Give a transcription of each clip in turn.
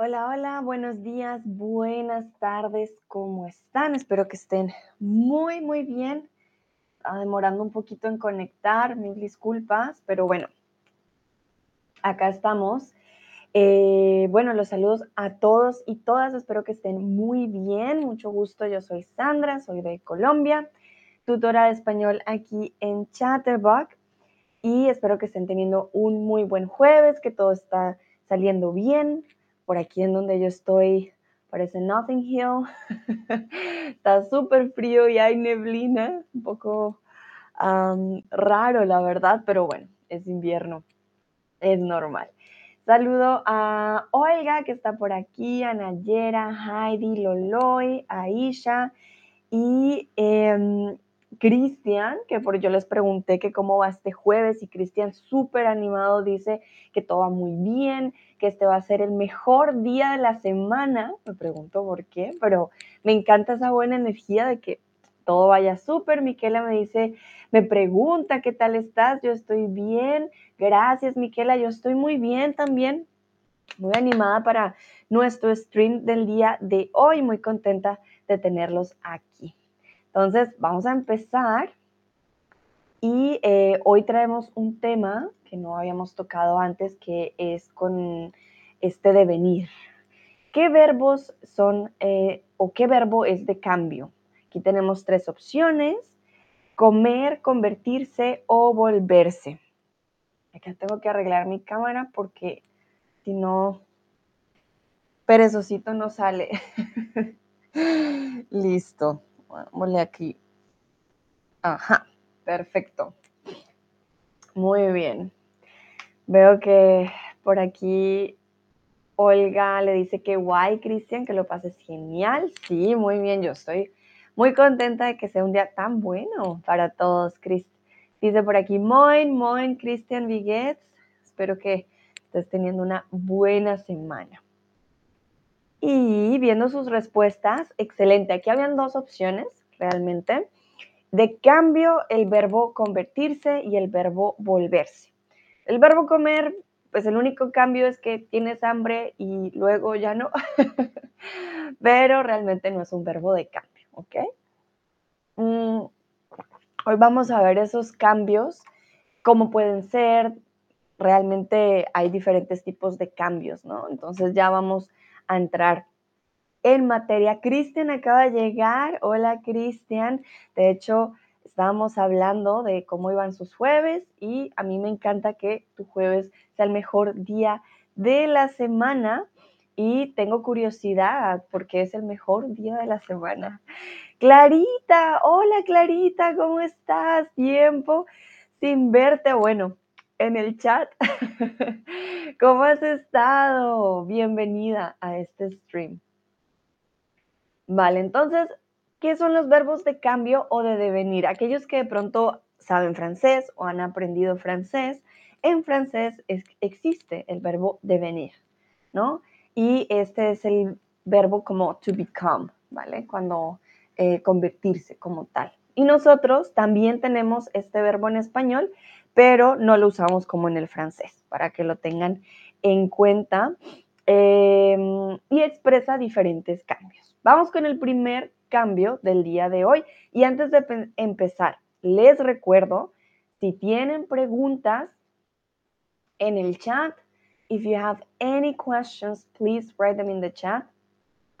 Hola, hola, buenos días, buenas tardes, ¿cómo están? Espero que estén muy, muy bien. Está demorando un poquito en conectar, mil disculpas, pero bueno, acá estamos. Eh, bueno, los saludos a todos y todas, espero que estén muy bien, mucho gusto, yo soy Sandra, soy de Colombia, tutora de español aquí en Chatterbox y espero que estén teniendo un muy buen jueves, que todo está saliendo bien, por aquí en donde yo estoy parece Nothing Hill. Está súper frío y hay neblina, un poco raro la verdad, pero bueno, es invierno, es normal. Saludo a Olga que está por aquí, a Nayera, Heidi, Loloy, Aisha y em, Cristian, que por yo les pregunté que cómo va este jueves y Cristian súper animado dice que todo va muy bien, que este va a ser el mejor día de la semana. Me pregunto por qué, pero me encanta esa buena energía de que todo vaya súper. Miquela me dice, me pregunta qué tal estás, yo estoy bien. Gracias, Miquela, yo estoy muy bien también. Muy animada para nuestro stream del día de hoy, muy contenta de tenerlos aquí. Entonces, vamos a empezar. Y eh, hoy traemos un tema que no habíamos tocado antes, que es con este devenir. ¿Qué verbos son eh, o qué verbo es de cambio? Aquí tenemos tres opciones, comer, convertirse o volverse. Acá tengo que arreglar mi cámara porque si no, perezosito no sale. Listo. Vámonos aquí. Ajá, perfecto. Muy bien. Veo que por aquí Olga le dice que guay, Cristian, que lo pases genial. Sí, muy bien, yo estoy muy contenta de que sea un día tan bueno para todos. Chris. Dice por aquí, moin, moin, Cristian Viguets. Espero que estés teniendo una buena semana. Y viendo sus respuestas, excelente. Aquí habían dos opciones realmente. De cambio, el verbo convertirse y el verbo volverse. El verbo comer, pues el único cambio es que tienes hambre y luego ya no, pero realmente no es un verbo de cambio, ¿ok? Mm, hoy vamos a ver esos cambios, cómo pueden ser, realmente hay diferentes tipos de cambios, ¿no? Entonces ya vamos a entrar en materia. Cristian acaba de llegar. Hola, Cristian. De hecho, estábamos hablando de cómo iban sus jueves y a mí me encanta que tu jueves sea el mejor día de la semana y tengo curiosidad porque es el mejor día de la semana. Clarita, hola Clarita, ¿cómo estás? Tiempo sin verte. Bueno, en el chat. ¿Cómo has estado? Bienvenida a este stream. Vale, entonces ¿Qué son los verbos de cambio o de devenir? Aquellos que de pronto saben francés o han aprendido francés, en francés existe el verbo devenir, ¿no? Y este es el verbo como to become, ¿vale? Cuando eh, convertirse como tal. Y nosotros también tenemos este verbo en español, pero no lo usamos como en el francés, para que lo tengan en cuenta. Em, y expresa diferentes cambios. Vamos con el primer cambio del día de hoy. Y antes de empezar, les recuerdo, si tienen preguntas en el chat, if you have any questions, please write them in the chat.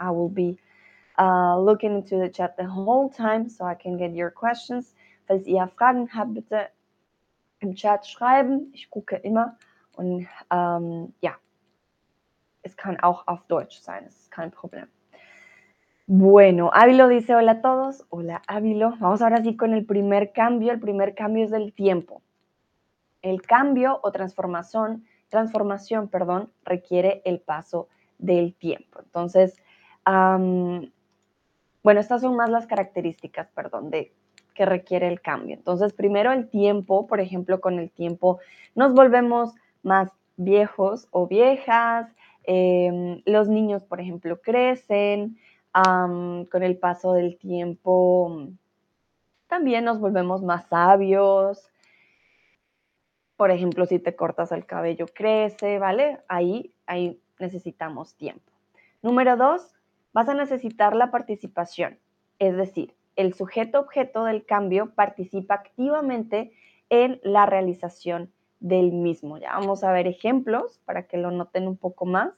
I will be uh, looking into the chat the whole time so I can get your questions. Falls ihr Fragen habt, im Chat schreiben. Ich gucke immer und ähm, ja, es kann auch auf Deutsch sein, es ist kein Problem. Bueno, Ávilo dice hola a todos. Hola Ávilo. Vamos ahora sí con el primer cambio. El primer cambio es del tiempo. El cambio o transformación, transformación, perdón, requiere el paso del tiempo. Entonces, bueno, estas son más las características, perdón, de que requiere el cambio. Entonces, primero el tiempo, por ejemplo, con el tiempo nos volvemos más viejos o viejas. Em, los niños, por ejemplo, crecen con el paso del tiempo también nos volvemos más sabios. Por ejemplo, si te cortas el cabello, crece, ¿vale? Ahí hay necesitamos tiempo. Número dos, vas a necesitar la participación, es decir, el sujeto objeto del cambio participa activamente en la realización del mismo. Ya vamos a ver ejemplos para que lo noten un poco más.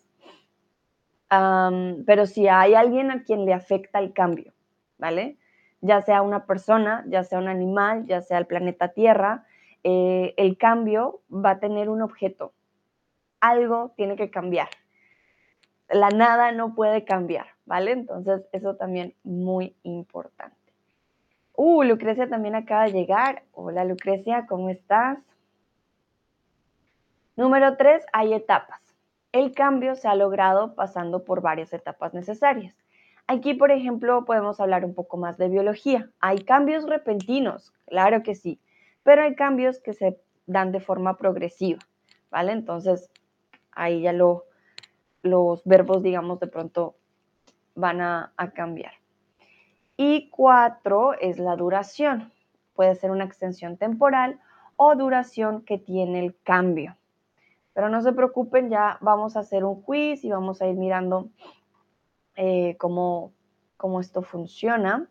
pero si hay alguien a quien le afecta el cambio, ¿vale? Ya sea una persona, ya sea un animal, ya sea el planeta Tierra, eh, el cambio va a tener un objeto. Algo tiene que cambiar. La nada no puede cambiar, ¿vale? Entonces, eso también muy importante. Uh, Lucrecia también acaba de llegar. Hola Lucrecia, ¿cómo estás? Número tres, hay etapas. El cambio se ha logrado pasando por varias etapas necesarias. Aquí, por ejemplo, podemos hablar un poco más de biología. Hay cambios repentinos, claro que sí, pero hay cambios que se dan de forma progresiva, ¿vale? Entonces, ahí ya lo, los verbos, digamos, de pronto van a cambiar. Y cuatro es la duración. Puede ser una extensión temporal o duración que tiene el cambio. Pero no se preocupen, ya vamos a hacer un quiz y vamos a ir mirando eh, cómo, esto funciona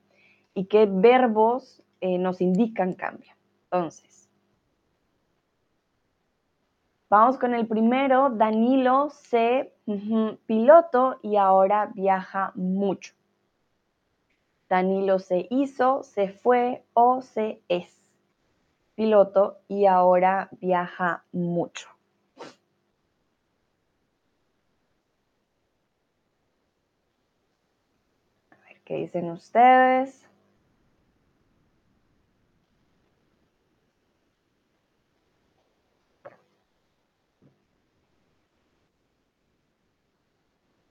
y qué verbos eh, nos indican cambio. Entonces, vamos con el primero. Danilo se piloto y ahora viaja mucho. Danilo se hizo, se fue o se es piloto y ahora viaja mucho. A ver qué dicen ustedes.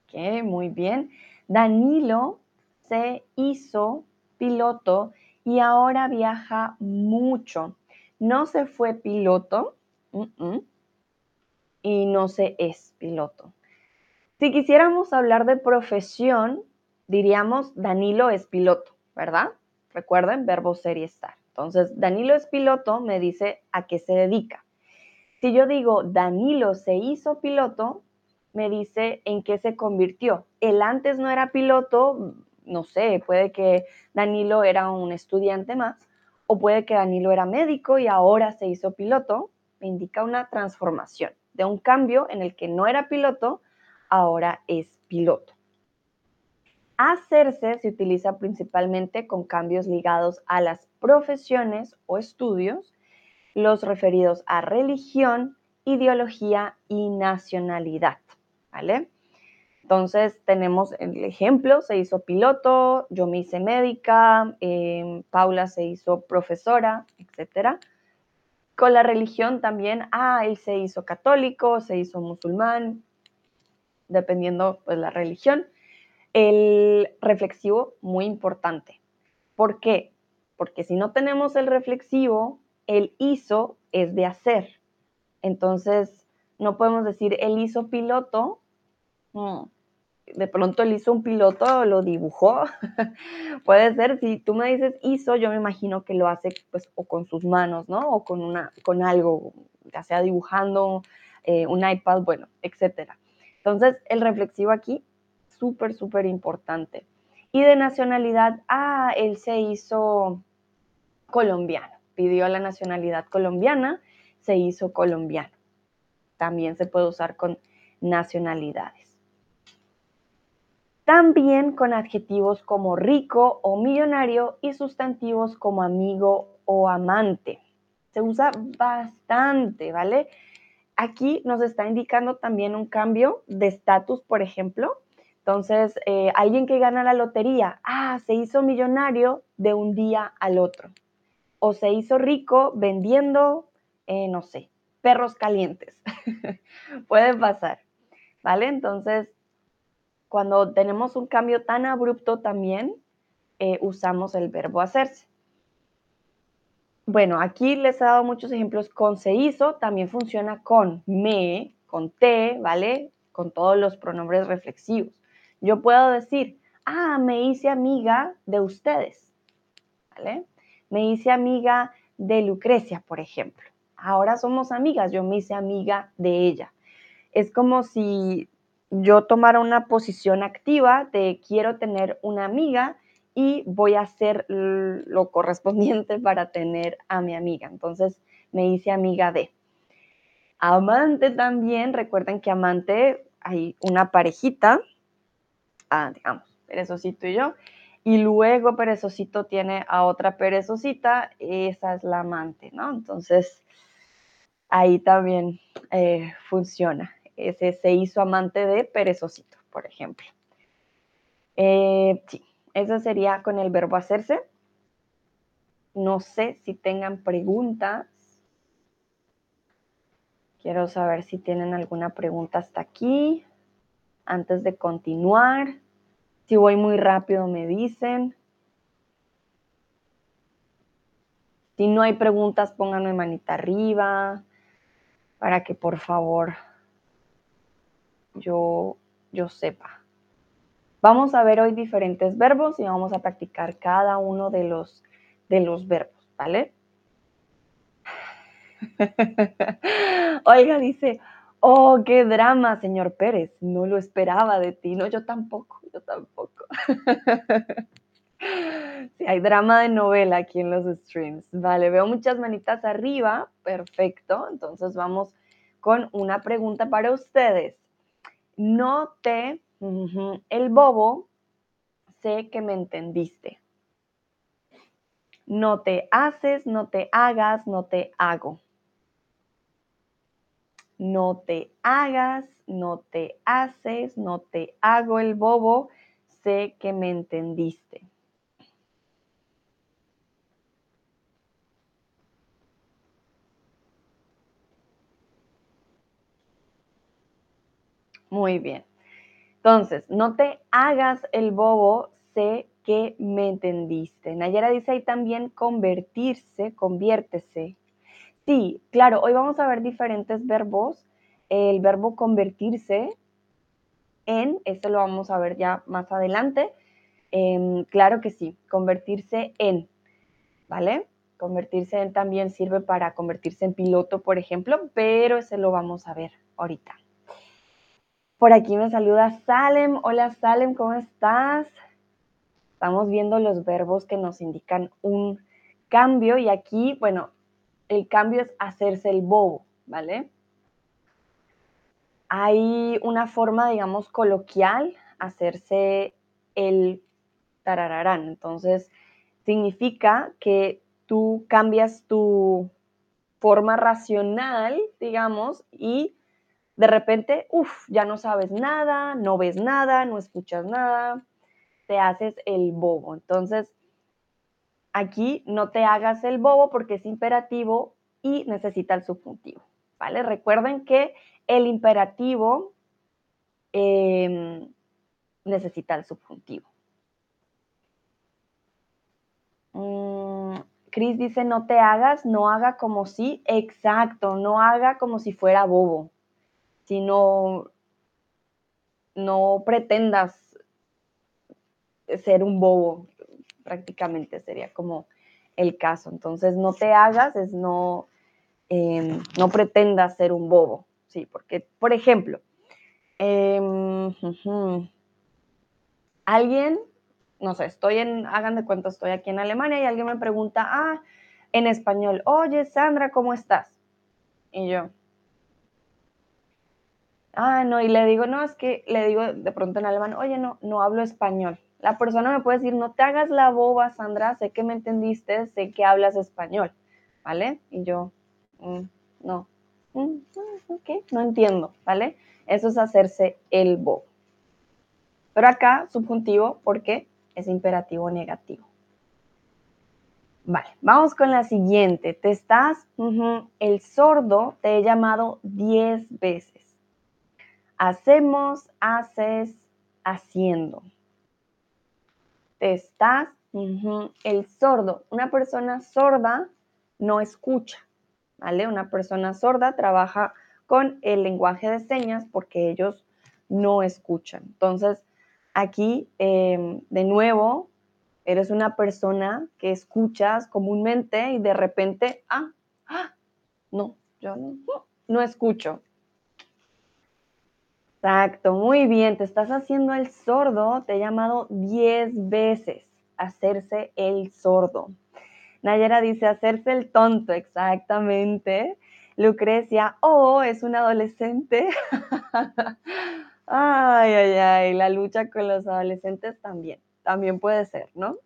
Ok, muy bien. Danilo se hizo piloto y ahora viaja mucho. No se fue piloto y no se es piloto. Si quisiéramos hablar de profesión, diríamos Danilo es piloto, ¿verdad? Recuerden, verbo ser y estar. Entonces, Danilo es piloto, me dice a qué se dedica. Si yo digo Danilo se hizo piloto, me dice en qué se convirtió. Él antes no era piloto, no sé, puede que Danilo era un estudiante más o puede que Danilo era médico y ahora se hizo piloto, me indica una transformación de un cambio en el que no era piloto, ahora es piloto. Hacerse se utiliza principalmente con cambios ligados a las profesiones o estudios, los referidos a religión, ideología y nacionalidad, ¿vale? Entonces tenemos el ejemplo, se hizo piloto, yo me hice médica, em, Paula se hizo profesora, etc. Con la religión también, ah, él se hizo católico, se hizo musulmán, dependiendo pues la religión. El reflexivo, muy importante. ¿Por qué? Porque si no tenemos el reflexivo, el hizo es de hacer. Entonces, no podemos decir él hizo piloto, de pronto él hizo un piloto, lo dibujó. Puede ser, si tú me dices hizo, yo me imagino que lo hace pues o con sus manos, ¿no? O con, una, con algo, ya sea dibujando eh, un iPad, bueno, etcétera. Entonces, el reflexivo aquí, súper, súper importante. Y de nacionalidad, ah, él se hizo colombiano, pidió la nacionalidad colombiana, se hizo colombiano. También se puede usar con nacionalidades. También con adjetivos como rico o millonario y sustantivos como amigo o amante. Se usa bastante, ¿vale? Aquí nos está indicando también un cambio de estatus, por ejemplo. Entonces, eh, alguien que gana la lotería, ah, se hizo millonario de un día al otro. O se hizo rico vendiendo, eh, no sé, perros calientes. Puede pasar, ¿vale? Entonces, cuando tenemos un cambio tan abrupto también eh, usamos el verbo hacerse. Bueno, aquí les he dado muchos ejemplos con se hizo, también funciona con me, con te, ¿vale? Con todos los pronombres reflexivos. Yo puedo decir, ah, me hice amiga de ustedes, ¿vale? Me hice amiga de Lucrecia, por ejemplo. Ahora somos amigas, yo me hice amiga de ella. Es como si yo tomar una posición activa de quiero tener una amiga y voy a hacer lo correspondiente para tener a mi amiga. Entonces me hice amiga de. Amante también, recuerden que amante hay una parejita, ah, digamos, perezocito y yo, y luego perezocito tiene a otra perezosita, esa es la amante, ¿no? Entonces, ahí también eh, funciona. Ese se hizo amante de perezosito, por ejemplo. Eh, sí, eso sería con el verbo hacerse. No sé si tengan preguntas. Quiero saber si tienen alguna pregunta hasta aquí, antes de continuar. Si voy muy rápido, me dicen. Si no hay preguntas, pónganme manita arriba para que por favor yo, yo sepa. Vamos a ver hoy diferentes verbos y vamos a practicar cada uno de los, de los verbos, ¿vale? Oiga, dice, oh, qué drama, señor Pérez. No lo esperaba de ti. No, yo tampoco, yo tampoco. sí, hay drama de novela aquí en los streams. Vale, veo muchas manitas arriba. Perfecto. Entonces vamos con una pregunta para ustedes. No te el bobo, sé que me entendiste. No te haces, no te hagas, no te hago. No te hagas, no te haces, no te hago el bobo, sé que me entendiste. Muy bien. Entonces, no te hagas el bobo, sé que me entendiste. Nayera dice ahí también convertirse, conviértese. Sí, claro, hoy vamos a ver diferentes verbos. El verbo convertirse en, este lo vamos a ver ya más adelante. Em, claro que sí, convertirse en, ¿vale? Convertirse en también sirve para convertirse en piloto, por ejemplo, pero ese lo vamos a ver ahorita. Por aquí me saluda Salem. Hola Salem, ¿cómo estás? Estamos viendo los verbos que nos indican un cambio y aquí, bueno, el cambio es hacerse el bobo, ¿vale? Hay una forma, digamos, coloquial, hacerse el tarararán. Entonces, significa que tú cambias tu forma racional, digamos, y de repente, uff, ya no sabes nada, no ves nada, no escuchas nada, te haces el bobo. Entonces, aquí no te hagas el bobo porque es imperativo y necesita el subjuntivo, ¿vale? Recuerden que el imperativo em, necesita el subjuntivo. Mm, Cris dice, no te hagas, no haga como si, exacto, no haga como si fuera bobo, si no, no pretendas ser un bobo, prácticamente sería como el caso. Entonces, no te hagas, es no, em, no pretendas ser un bobo, sí, porque, por ejemplo, em, alguien, no sé, estoy en, hagan de cuenta, estoy aquí en Alemania y alguien me pregunta, ah, en español, oye, Sandra, ¿cómo estás? Y yo, ah, no, y le digo, no, es que le digo de pronto en alemán, oye, no, no hablo español. La persona me puede decir, no te hagas la boba, Sandra, sé que me entendiste, sé que hablas español, ¿vale? Y yo, mm, no, mm, mm, ok, no entiendo, ¿vale? Eso es hacerse el bobo. Pero acá, subjuntivo, porque es imperativo negativo. Vale, vamos con la siguiente. Te estás, el sordo te he llamado 10 veces. Hacemos, haces, haciendo. Te estás, el sordo. Una persona sorda no escucha, ¿vale? Una persona sorda trabaja con el lenguaje de señas porque ellos no escuchan. Entonces, aquí, em, de nuevo, eres una persona que escuchas comúnmente y de repente, ah, ah no, yo no, no escucho. Exacto, muy bien, te estás haciendo el sordo, te he llamado 10 veces, hacerse el sordo. Nayera dice hacerse el tonto, exactamente. Lucrecia, oh, es un adolescente. ay, ay, ay, la lucha con los adolescentes también, también puede ser, ¿no?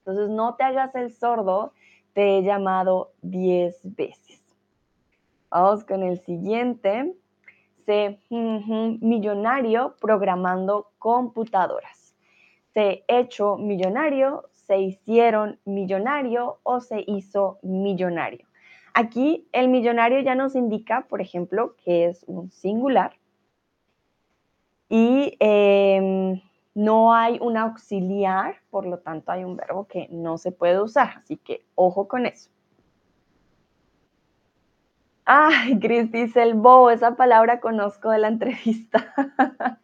Entonces, no te hagas el sordo, te he llamado 10 veces. Vamos con el siguiente. Se millonario programando computadoras. Se hecho millonario, se hicieron millonario o se hizo millonario. Aquí el millonario ya nos indica, por ejemplo, que es un singular y em, no hay un auxiliar, por lo tanto hay un verbo que no se puede usar, así que ojo con eso. Ay, Cris dice el bobo, esa palabra conozco de la entrevista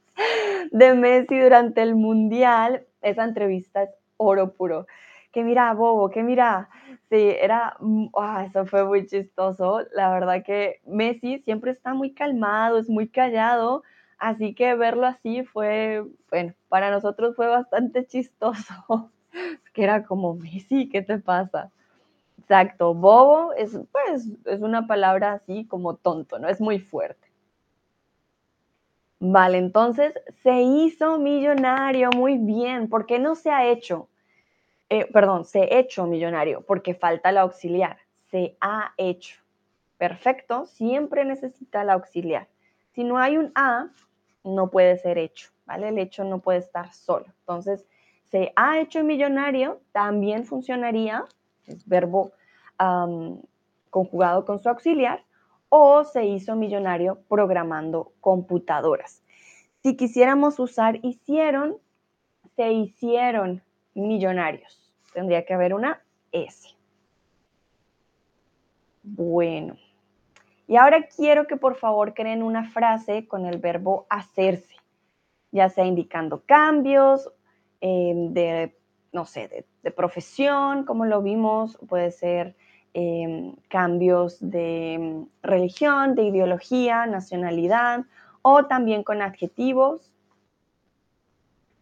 de Messi durante el Mundial. Esa entrevista es oro puro. Que mira, bobo, que mira. Sí, era, ah, eso fue muy chistoso. La verdad que Messi siempre está muy calmado, es muy callado, así que verlo así fue, bueno, para nosotros fue bastante chistoso. que era como, Messi, ¿qué te pasa? Exacto, bobo es, pues, es una palabra así como tonto, ¿no? Es muy fuerte. Vale, entonces se hizo millonario, muy bien. ¿Por qué no se ha hecho? Eh, perdón, se ha hecho millonario, porque falta el auxiliar. Se ha hecho. Perfecto, siempre necesita el auxiliar. Si no hay un a, no puede ser hecho, ¿vale? El hecho no puede estar solo. Entonces, se ha hecho millonario también funcionaría, es verbo conjugado con su auxiliar, o se hizo millonario programando computadoras. Si quisiéramos usar hicieron, se hicieron millonarios. Tendría que haber una S. Bueno. Y ahora quiero que por favor creen una frase con el verbo hacerse, ya sea indicando cambios em, de, no sé, de, profesión, como lo vimos, puede ser em, cambios de em, religión, de ideología, nacionalidad, o también con adjetivos,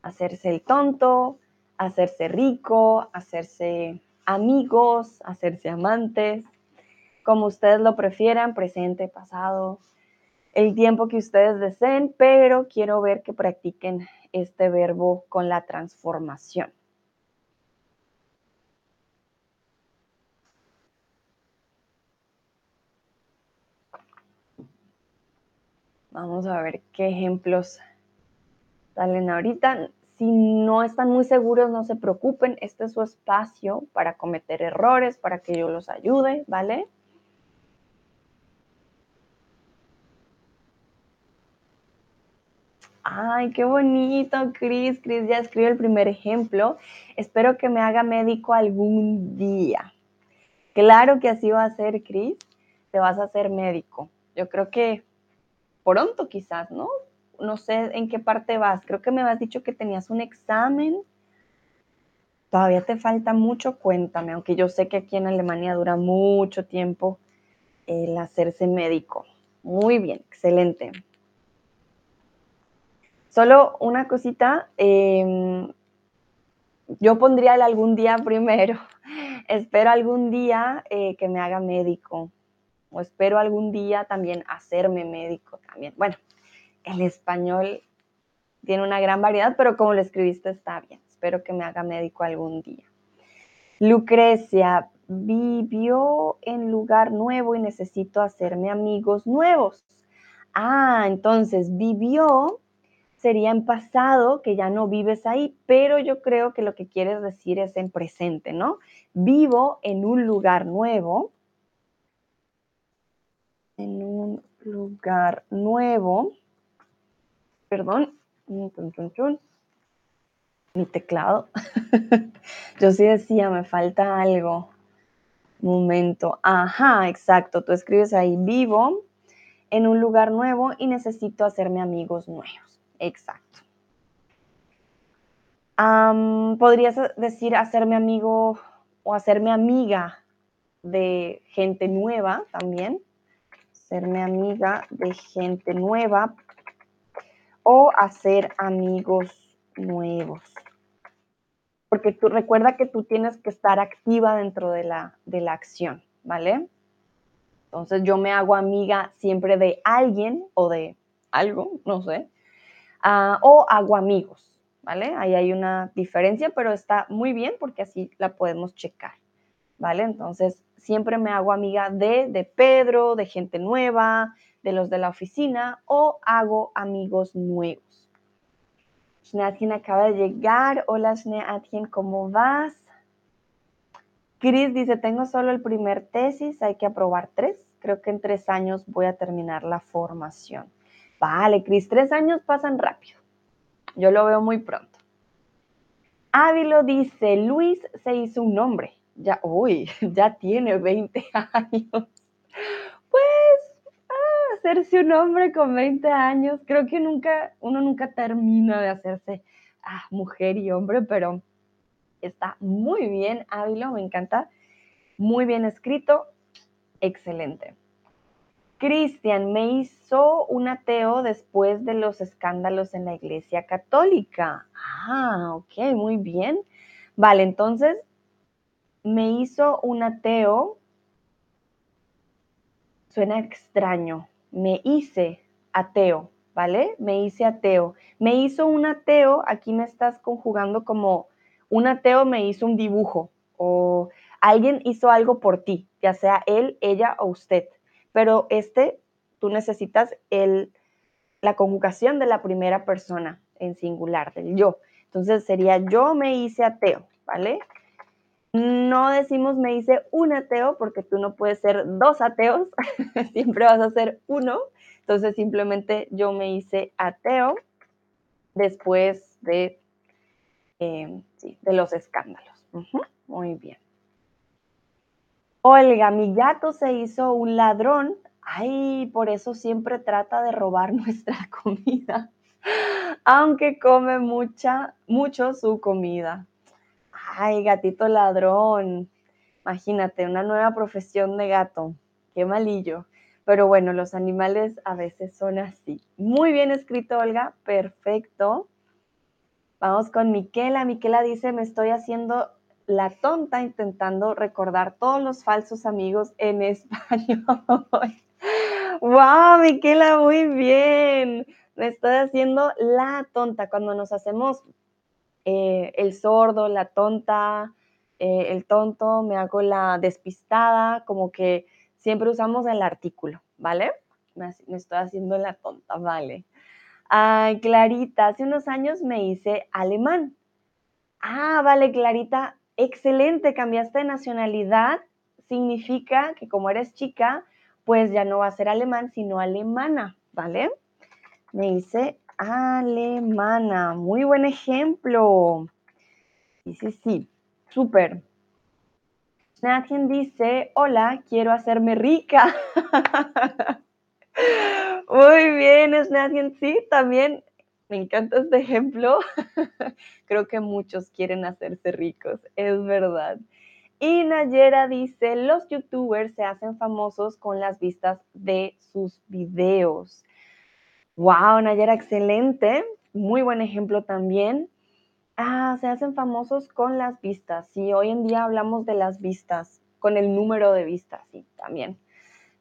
hacerse el tonto, hacerse rico, hacerse amigos, hacerse amantes, como ustedes lo prefieran, presente, pasado, el tiempo que ustedes deseen, pero quiero ver que practiquen este verbo con la transformación. Vamos a ver qué ejemplos salen ahorita. Si no están muy seguros, no se preocupen. Este es su espacio para cometer errores, para que yo los ayude, ¿vale? Ay, qué bonito, Cris. Cris ya escribe el primer ejemplo. Espero que me haga médico algún día. Claro que así va a ser, Cris. Te vas a hacer médico. Yo creo que pronto quizás, ¿no? no sé en qué parte vas. Creo que me has dicho que tenías un examen. Todavía te falta mucho, cuéntame, aunque yo sé que aquí en Alemania dura mucho tiempo el hacerse médico. Muy bien, excelente. Solo una cosita, em, yo pondría el algún día primero. espero algún día eh, que me haga médico o espero algún día también hacerme médico también. Bueno, el español tiene una gran variedad, pero como lo escribiste está bien. Espero que me haga médico algún día. Lucrecia vivió en lugar nuevo y necesito hacerme amigos nuevos. Ah, entonces vivió sería en pasado, que ya no vives ahí, pero yo creo que lo que quieres decir es en presente, ¿no? Vivo en un lugar nuevo. En un lugar nuevo perdón, mi teclado. Yo sí decía, me falta algo. Momento. Ajá, exacto. Tú escribes ahí, vivo en un lugar nuevo y necesito hacerme amigos nuevos. Exacto. Podrías decir hacerme amigo o hacerme amiga de gente nueva también. Amiga de gente nueva o hacer amigos nuevos. Porque tú recuerda que tú tienes que estar activa dentro de la, de la acción, ¿vale? Entonces yo me hago amiga siempre de alguien o de algo, no sé, ah, o hago amigos, ¿vale? Ahí hay una diferencia, pero está muy bien porque así la podemos checar, ¿vale? Entonces siempre me hago amiga de, de Pedro, de gente nueva, de los de la oficina o hago amigos nuevos. Sneatien acaba de llegar. Hola Sneatien, ¿cómo vas? Chris dice, tengo solo el primer tesis, hay que aprobar tres. Creo que en tres años voy a terminar la formación. Vale, Cris, tres años pasan rápido. Yo lo veo muy pronto. Ávilo dice, Luis se hizo un nombre. Ya, uy, ya tiene 20 años. Pues, ah, hacerse un hombre con 20 años, creo que nunca, uno nunca termina de hacerse ah, mujer y hombre, pero está muy bien, Ávilo, me encanta. Muy bien escrito, excelente. Cristian me hizo un ateo después de los escándalos en la Iglesia Católica. Ah, ok, muy bien. Vale, entonces me hizo un ateo. Suena extraño. Me hice ateo, ¿vale? Me hice ateo. Me hizo un ateo, aquí me estás conjugando como un ateo me hizo un dibujo o alguien hizo algo por ti, ya sea él, ella o usted pero este tú necesitas el, la conjugación de la primera persona en singular, del yo. Entonces sería yo me hice ateo, ¿vale? No decimos me hice un ateo porque tú no puedes ser dos ateos, siempre vas a ser uno. Entonces simplemente yo me hice ateo después de, eh, de los escándalos. muy bien. Olga, mi gato se hizo un ladrón. Ay, por eso siempre trata de robar nuestra comida, aunque come mucha, mucho su comida. Ay, gatito ladrón. Imagínate, una nueva profesión de gato. Qué malillo. Pero bueno, los animales a veces son así. Muy bien escrito, Olga. Perfecto. Vamos con Miquela. Miquela dice, me estoy haciendo la tonta intentando recordar todos los falsos amigos en español. ¡Wow, Miquela! Muy bien. Me estoy haciendo la tonta cuando nos hacemos eh, el sordo, la tonta, eh, el tonto, me hago la despistada, como que siempre usamos el artículo, ¿vale? Me, estoy haciendo la tonta, ¿vale? Ay, Clarita, hace unos años me hice alemán. Ah, vale, Clarita, excelente, cambiaste de nacionalidad, significa que como eres chica, pues ya no va a ser alemán, sino alemana, ¿vale? Me dice alemana, muy buen ejemplo. Sí, sí, súper. Nadie dice, hola, quiero hacerme rica. Muy bien, Snatien, sí, también me encanta este ejemplo. Creo que muchos quieren hacerse ricos, es verdad. Y Nayera dice, los youtubers se hacen famosos con las vistas de sus videos. Wow, Nayera, excelente. Muy buen ejemplo también. Ah, se hacen famosos con las vistas. Sí, hoy en día hablamos de las vistas, con el número de vistas, sí, también.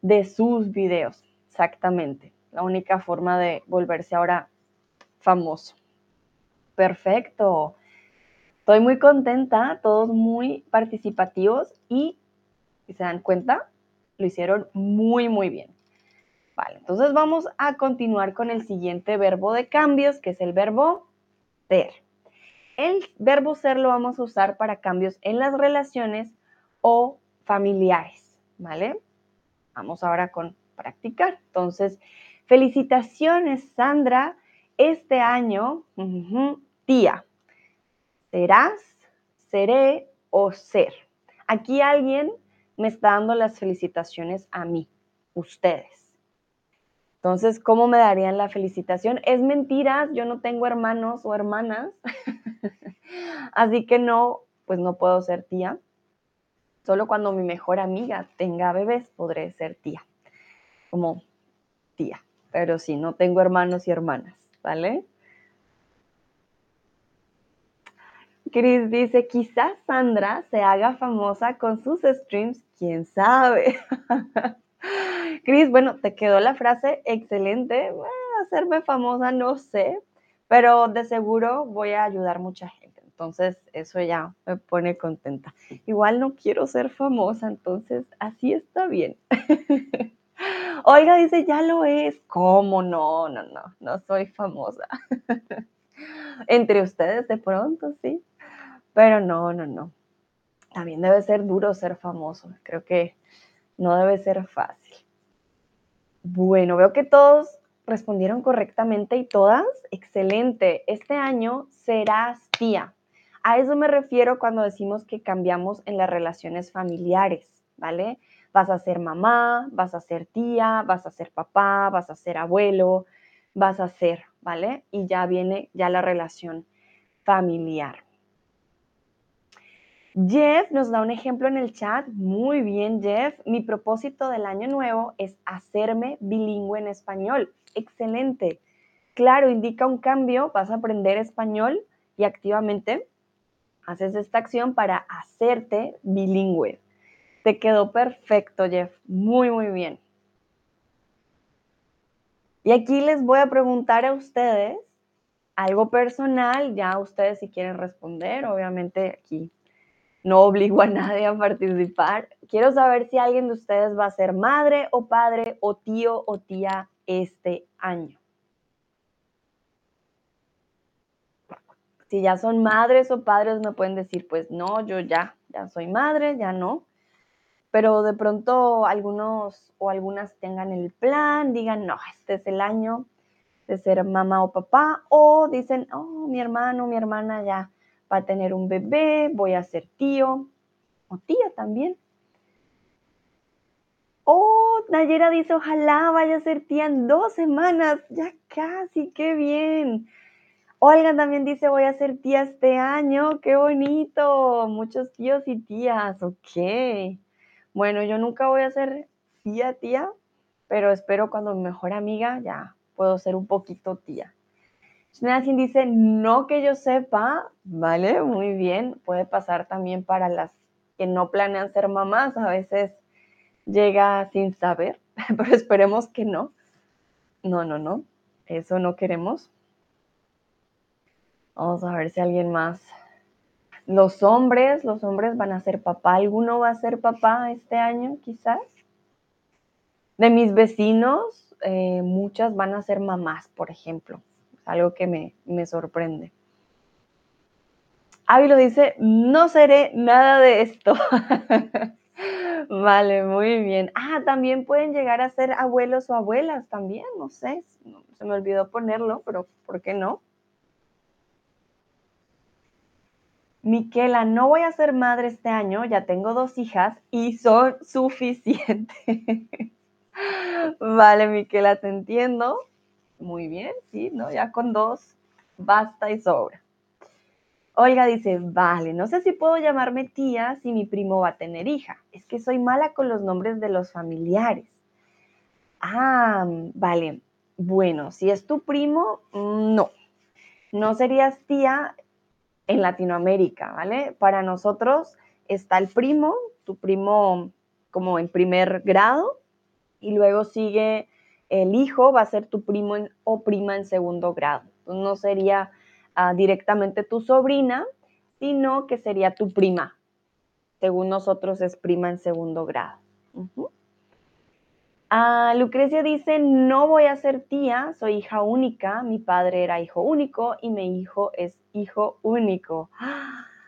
De sus videos, exactamente. La única forma de volverse ahora famoso. Perfecto. Estoy muy contenta, todos muy participativos y, si se dan cuenta, lo hicieron muy, muy bien. Vale, entonces vamos a continuar con el siguiente verbo de cambios, que es el verbo ser. El verbo ser lo vamos a usar para cambios en las relaciones o familiares, ¿vale? Vamos ahora con practicar. Entonces, felicitaciones, Sandra este año, tía, serás, seré o ser. Aquí alguien me está dando las felicitaciones a mí, ustedes. Entonces, ¿cómo me darían la felicitación? Es mentira, yo no tengo hermanos o hermanas, así que no, pues no puedo ser tía. Solo cuando mi mejor amiga tenga bebés podré ser tía, como tía. Pero sí, no tengo hermanos y hermanas. ¿vale? Chris dice, quizás Sandra se haga famosa con sus streams, quién sabe. Chris, bueno, te quedó la frase excelente. hacerme famosa, no sé, pero de seguro voy a ayudar mucha gente. Entonces, eso ya me pone contenta. Igual no quiero ser famosa, entonces así está bien. Oiga, dice, ya lo es. ¿Cómo no? No, no, no soy famosa. Entre ustedes de pronto, sí. Pero no, no, no. También debe ser duro ser famoso. Creo que no debe ser fácil. Bueno, veo que todos respondieron correctamente y todas. Excelente. Este año serás tía. A eso me refiero cuando decimos que cambiamos en las relaciones familiares, ¿vale? Vas a ser mamá, vas a ser tía, vas a ser papá, vas a ser abuelo, vas a ser, ¿vale? Y ya viene ya la relación familiar. Jeff nos da un ejemplo en el chat. Muy bien, Jeff. Mi propósito del año nuevo es hacerme bilingüe en español. Excelente. Claro, indica un cambio. Vas a aprender español y activamente haces esta acción para hacerte bilingüe. Te quedó perfecto, Jeff. Muy, muy bien. Y aquí les voy a preguntar a ustedes algo personal, ya ustedes si quieren responder, obviamente aquí no obligo a nadie a participar. Quiero saber si alguien de ustedes va a ser madre o padre o tío o tía este año. Si ya son madres o padres, me pueden decir, pues no, yo ya, ya soy madre, ya no. Pero de pronto algunos o algunas tengan el plan, digan, no, este es el año de ser mamá o papá, o dicen, oh, mi hermano, mi hermana ya va a tener un bebé, voy a ser tío o tía también. Oh, Nayera dice, ojalá vaya a ser tía en dos semanas, ya casi, qué bien. Olga también dice, voy a ser tía este año, qué bonito, muchos tíos y tías, ok. Bueno, yo nunca voy a ser tía, tía, pero espero cuando mi mejor amiga ya puedo ser un poquito tía. Shnazin dice, no que yo sepa, vale, muy bien, puede pasar también para las que no planean ser mamás, a veces llega sin saber, pero esperemos que no. No, no, no, eso no queremos. Vamos a ver si alguien más. Los hombres, los hombres van a ser papá. ¿Alguno va a ser papá este año, quizás? De mis vecinos, eh, muchas van a ser mamás, por ejemplo algo que me, me sorprende. Ávilo dice, no seré nada de esto. vale, muy bien. Ah, también pueden llegar a ser abuelos o abuelas también, no sé, se me olvidó ponerlo, pero ¿por qué no? Miquela, no voy a ser madre este año, ya tengo dos hijas y son suficientes. vale, Miquela, te entiendo. Muy bien, sí, ¿no? Ya con dos basta y sobra. Olga dice, vale, no sé si puedo llamarme tía si mi primo va a tener hija. Es que soy mala con los nombres de los familiares. Ah, vale. Bueno, si es tu primo, mm, no. No serías tía en Latinoamérica, ¿vale? Para nosotros está el primo, tu primo como en primer grado, y luego sigue el hijo va a ser tu primo o prima en segundo grado. no sería ah, directamente tu sobrina, sino que sería tu prima. Según nosotros es prima en segundo grado. Ah, Lucrecia dice, no voy a ser tía, soy hija única, mi padre era hijo único y mi hijo es hijo único.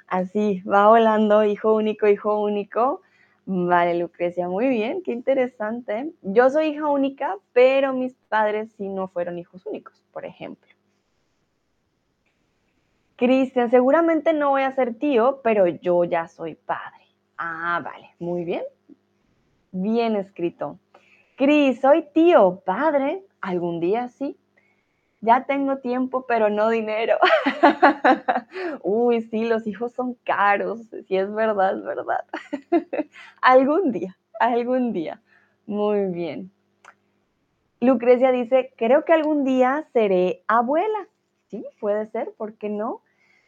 Así, va volando, hijo único, hijo único. Vale, Lucrecia, muy bien, qué interesante. Yo soy hija única, pero mis padres sí no fueron hijos únicos, por ejemplo. Cristian, seguramente no voy a ser tío, pero yo ya soy padre. Ah, vale, muy bien. Bien escrito. Cris, soy tío, padre, algún día sí ya tengo tiempo, pero no dinero. Uy, sí, los hijos son caros, sí es verdad, es verdad. algún día, algún día. Muy bien. Lucrecia dice, creo que algún día seré abuela. Sí, puede ser, ¿por qué no?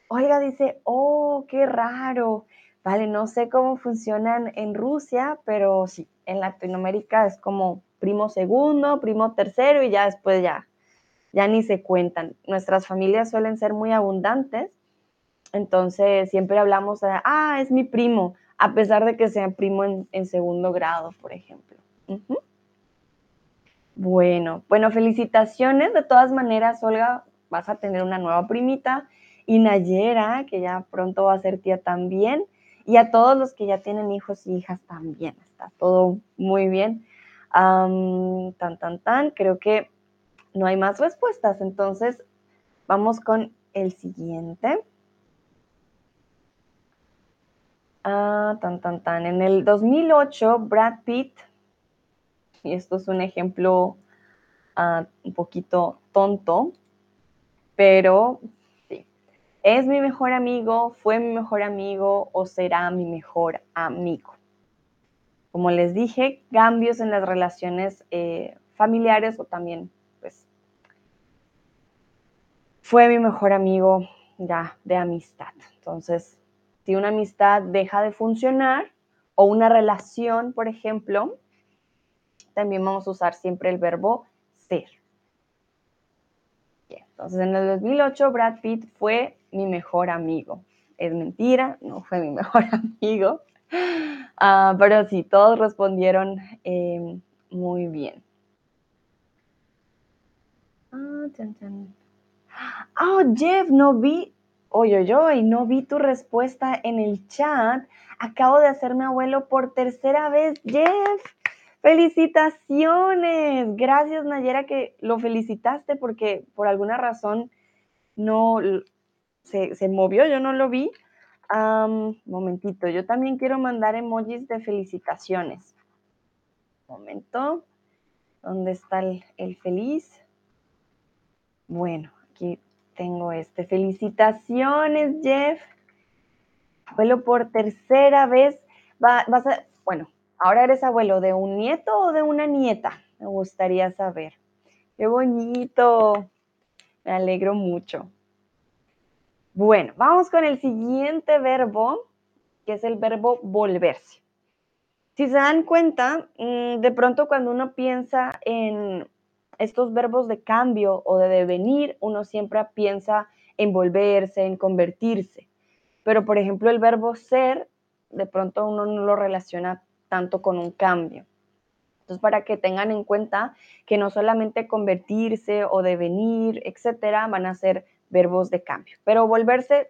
Olga dice, oh, qué raro. Vale, no sé cómo funcionan en Rusia, pero sí, en Latinoamérica es como primo segundo, primo tercero y ya después ya, ya ni se cuentan. Nuestras familias suelen ser muy abundantes, entonces siempre hablamos de, ah, es mi primo, a pesar de que sea primo en, segundo grado, por ejemplo. Bueno, bueno, felicitaciones. De todas maneras, Olga, vas a tener una nueva primita. Y Nayera, que ya pronto va a ser tía también. Y a todos los que ya tienen hijos y hijas también. Está todo muy bien. tan, tan, tan. Creo que no hay más respuestas. Entonces, vamos con el siguiente. Ah, tan, tan, tan. En el 2008, Brad Pitt, y esto es un ejemplo ah, un poquito tonto, pero sí, es mi mejor amigo, fue mi mejor amigo o será mi mejor amigo. Como les dije, cambios en las relaciones eh, familiares o también, fue mi mejor amigo ya de amistad. Entonces, si una amistad deja de funcionar o una relación, por ejemplo, también vamos a usar siempre el verbo ser. entonces, en el 2008, Brad Pitt fue mi mejor amigo. Es mentira, no fue mi mejor amigo. Ah, pero sí, todos respondieron eh, muy bien. Ah, oh, Jeff, no vi Oye, oye, no vi tu respuesta en el chat. Acabo de hacerme abuelo por tercera vez, Jeff. Felicitaciones. Gracias, Nayera, que lo felicitaste porque por alguna razón no se, movió, yo no lo vi. momentito, yo también quiero mandar emojis de felicitaciones. Momento. ¿Dónde está el feliz? Bueno, aquí tengo este. Felicitaciones, Jeff. Abuelo por tercera vez. Va, vas bueno, ahora eres abuelo de un nieto o de una nieta. Me gustaría saber. Qué bonito. Me alegro mucho. Bueno, vamos con el siguiente verbo, que es el verbo volverse. Si se dan cuenta, mm, de pronto cuando uno piensa en estos verbos de cambio o de devenir, uno siempre piensa en volverse, en convertirse. Pero, por ejemplo, el verbo ser, de pronto uno no lo relaciona tanto con un cambio. Entonces, para que tengan en cuenta que no solamente convertirse o devenir, etcétera, van a ser verbos de cambio. Pero volverse,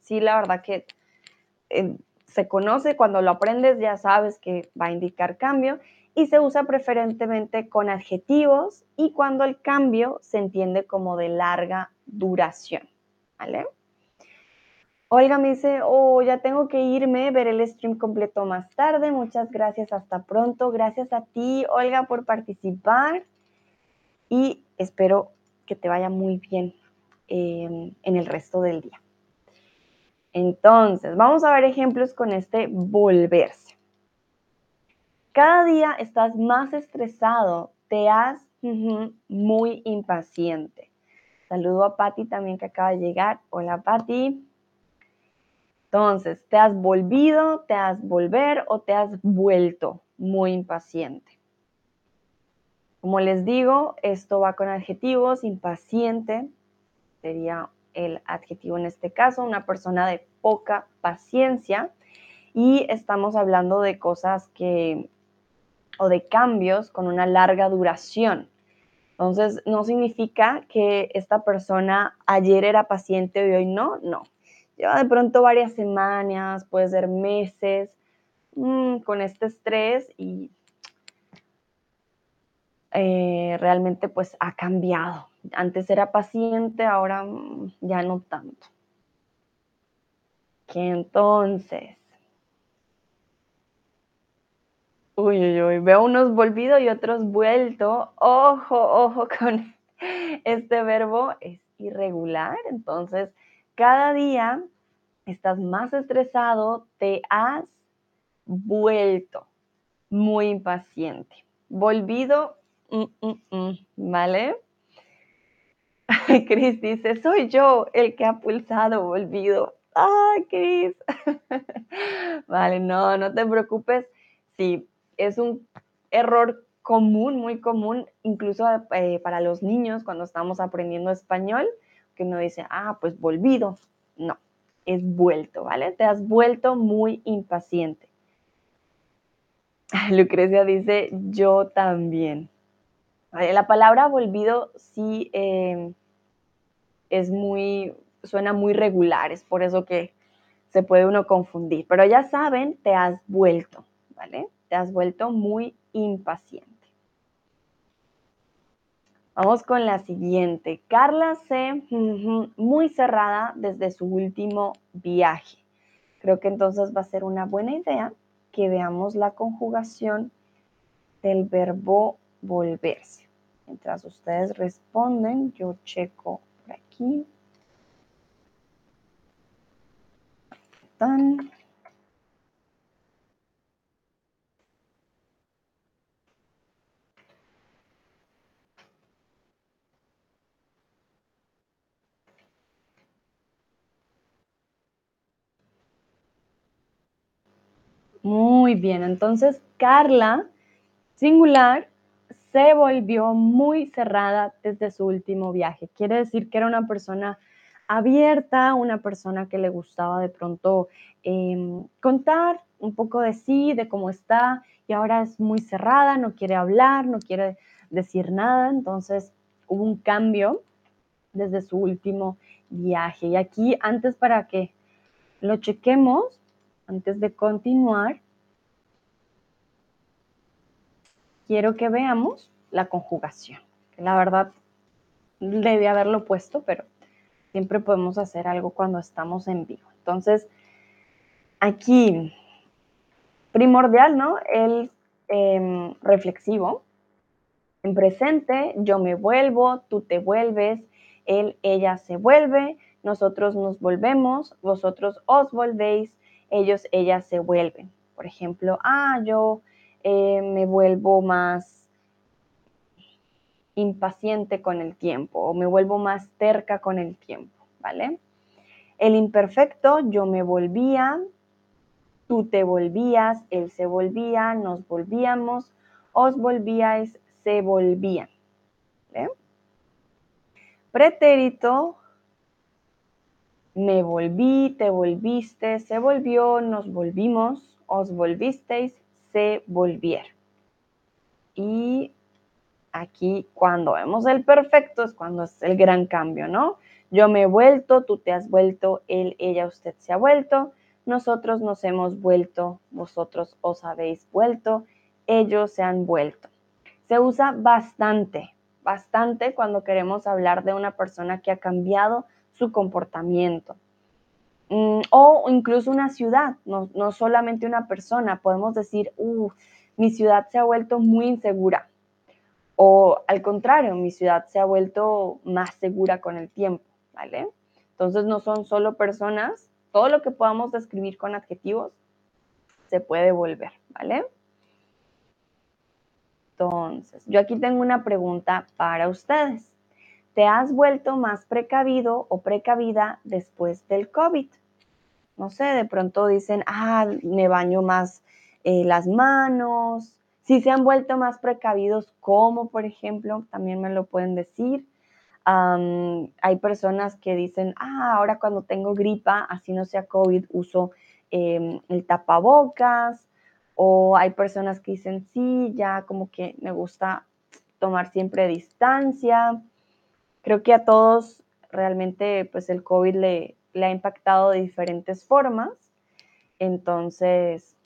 sí, la verdad que eh, se conoce, cuando lo aprendes ya sabes que va a indicar cambio y se usa preferentemente con adjetivos y cuando el cambio se entiende como de larga duración. ¿Vale? Olga me dice, oh, ya tengo que irme, ver el stream completo más tarde. Muchas gracias, hasta pronto. Gracias a ti, Olga, por participar y espero que te vaya muy bien em, en el resto del día. Entonces, vamos a ver ejemplos con este volverse. Cada día estás más estresado, te has muy impaciente. Saludo a Patti también que acaba de llegar. Hola Patti. Entonces, te has volvido, te has volver o te has vuelto muy impaciente. Como les digo, esto va con adjetivos. Impaciente sería el adjetivo en este caso, una persona de poca paciencia. Y estamos hablando de cosas que o de cambios con una larga duración. Entonces, no significa que esta persona ayer era paciente y hoy no, no. Lleva de pronto varias semanas, puede ser meses mm, con este estrés y eh, realmente pues ha cambiado. Antes era paciente, ahora mm, ya no tanto. Que entonces, Uy, uy, uy, veo unos volvidos y otros vuelto. Ojo, ojo con este verbo, es irregular. Entonces, cada día estás más estresado, te has vuelto muy impaciente. Volvido mm, mm, mm, ¿vale? Cris dice, soy yo el que ha pulsado olvido. ¡Ay, Cris! vale, no, no te preocupes. Sí, es un error común, muy común, incluso eh, para los niños cuando estamos aprendiendo español, que uno dice, ah, pues volvido. No, es vuelto, ¿vale? Te has vuelto muy impaciente. Lucrecia dice, yo también. La palabra volvido sí eh, es muy, suena muy regular, es por eso que se puede uno confundir. Pero ya saben, te has vuelto, ¿vale? Te has vuelto muy impaciente. Vamos con la siguiente. Carla C, muy cerrada desde su último viaje. Creo que entonces va a ser una buena idea que veamos la conjugación del verbo volverse. Mientras ustedes responden, yo checo por aquí. Muy bien, entonces Carla, singular, se volvió muy cerrada desde su último viaje. Quiere decir que era una persona abierta, una persona que le gustaba de pronto em, contar un poco de sí, de cómo está, y ahora es muy cerrada, no quiere hablar, no quiere decir nada. Entonces hubo un cambio desde su último viaje. Y aquí, antes para que lo chequemos, antes de continuar, quiero que veamos la conjugación. La verdad, debí haberlo puesto, pero siempre podemos hacer algo cuando estamos en vivo. Entonces, aquí, primordial, ¿no? El em, reflexivo. En presente, yo me vuelvo, tú te vuelves, él, ella se vuelve, nosotros nos volvemos, vosotros os volvéis, ellos, ellas se vuelven. Por ejemplo, ah, yo eh, me vuelvo más impaciente con el tiempo o me vuelvo más terca con el tiempo, ¿vale? El imperfecto, yo me volvía, tú te volvías, él se volvía, nos volvíamos, os volvíais, se volvían. Pretérito, me volví, te volviste, se volvió, nos volvimos, os volvisteis, se volvieron. Y aquí cuando vemos el perfecto es cuando es el gran cambio, ¿no? Yo me he vuelto, tú te has vuelto, él, ella, usted se ha vuelto, nosotros nos hemos vuelto, vosotros os habéis vuelto, ellos se han vuelto. Se usa bastante, bastante cuando queremos hablar de una persona que ha cambiado su comportamiento. Mm, o incluso una ciudad, no, solamente una persona. Podemos decir, uh, mi ciudad se ha vuelto muy insegura. O al contrario, mi ciudad se ha vuelto más segura con el tiempo, ¿vale? Entonces no son solo personas, todo lo que podamos describir con adjetivos se puede volver, ¿vale? Entonces, yo aquí tengo una pregunta para ustedes. ¿Te has vuelto más precavido o precavida después del COVID? No sé, de pronto dicen, ah, me baño más eh, las manos. Si se han vuelto más precavidos, como por ejemplo, también me lo pueden decir. hay personas que dicen, ah, ahora cuando tengo gripa, así no sea COVID, uso em, el tapabocas. O hay personas que dicen, sí, ya como que me gusta tomar siempre distancia. Creo que a todos realmente pues el COVID le, ha impactado de diferentes formas. Entonces,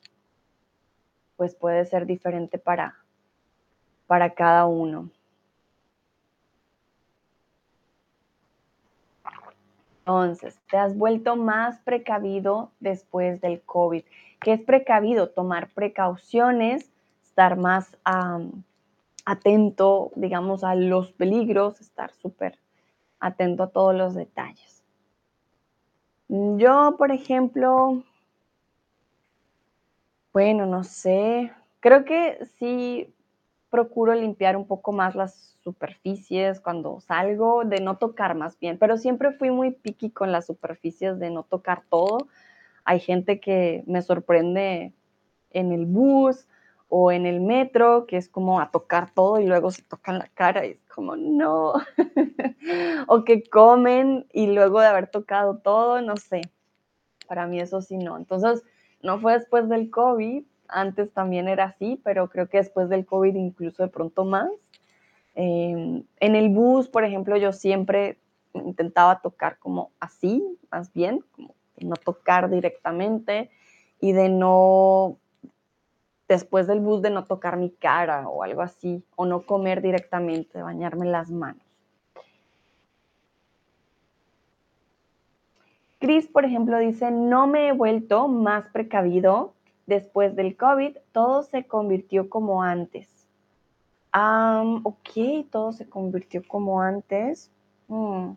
pues puede ser diferente para, para cada uno. Entonces, te has vuelto más precavido después del COVID. ¿Qué es precavido? Tomar precauciones, estar más atento, digamos, a los peligros, estar súper atento a todos los detalles. Yo, por ejemplo, bueno, no sé, creo que sí procuro limpiar un poco más las superficies cuando salgo, de no tocar más bien, pero siempre fui muy picky con las superficies de no tocar todo. Hay gente que me sorprende en el bus o en el metro, que es como a tocar todo y luego se tocan la cara y es como, no. o que comen y luego de haber tocado todo, no sé. Para mí eso sí no. Entonces, no fue después del COVID, antes también era así, pero creo que después del COVID incluso de pronto más. Em, en el bus, por ejemplo, yo siempre intentaba tocar como así, más bien, como no tocar directamente y de no, después del bus, de no tocar mi cara o algo así, o no comer directamente, bañarme las manos. Chris, por ejemplo, dice, no me he vuelto más precavido después del COVID, todo se convirtió como antes. ok, todo se convirtió como antes. Mm.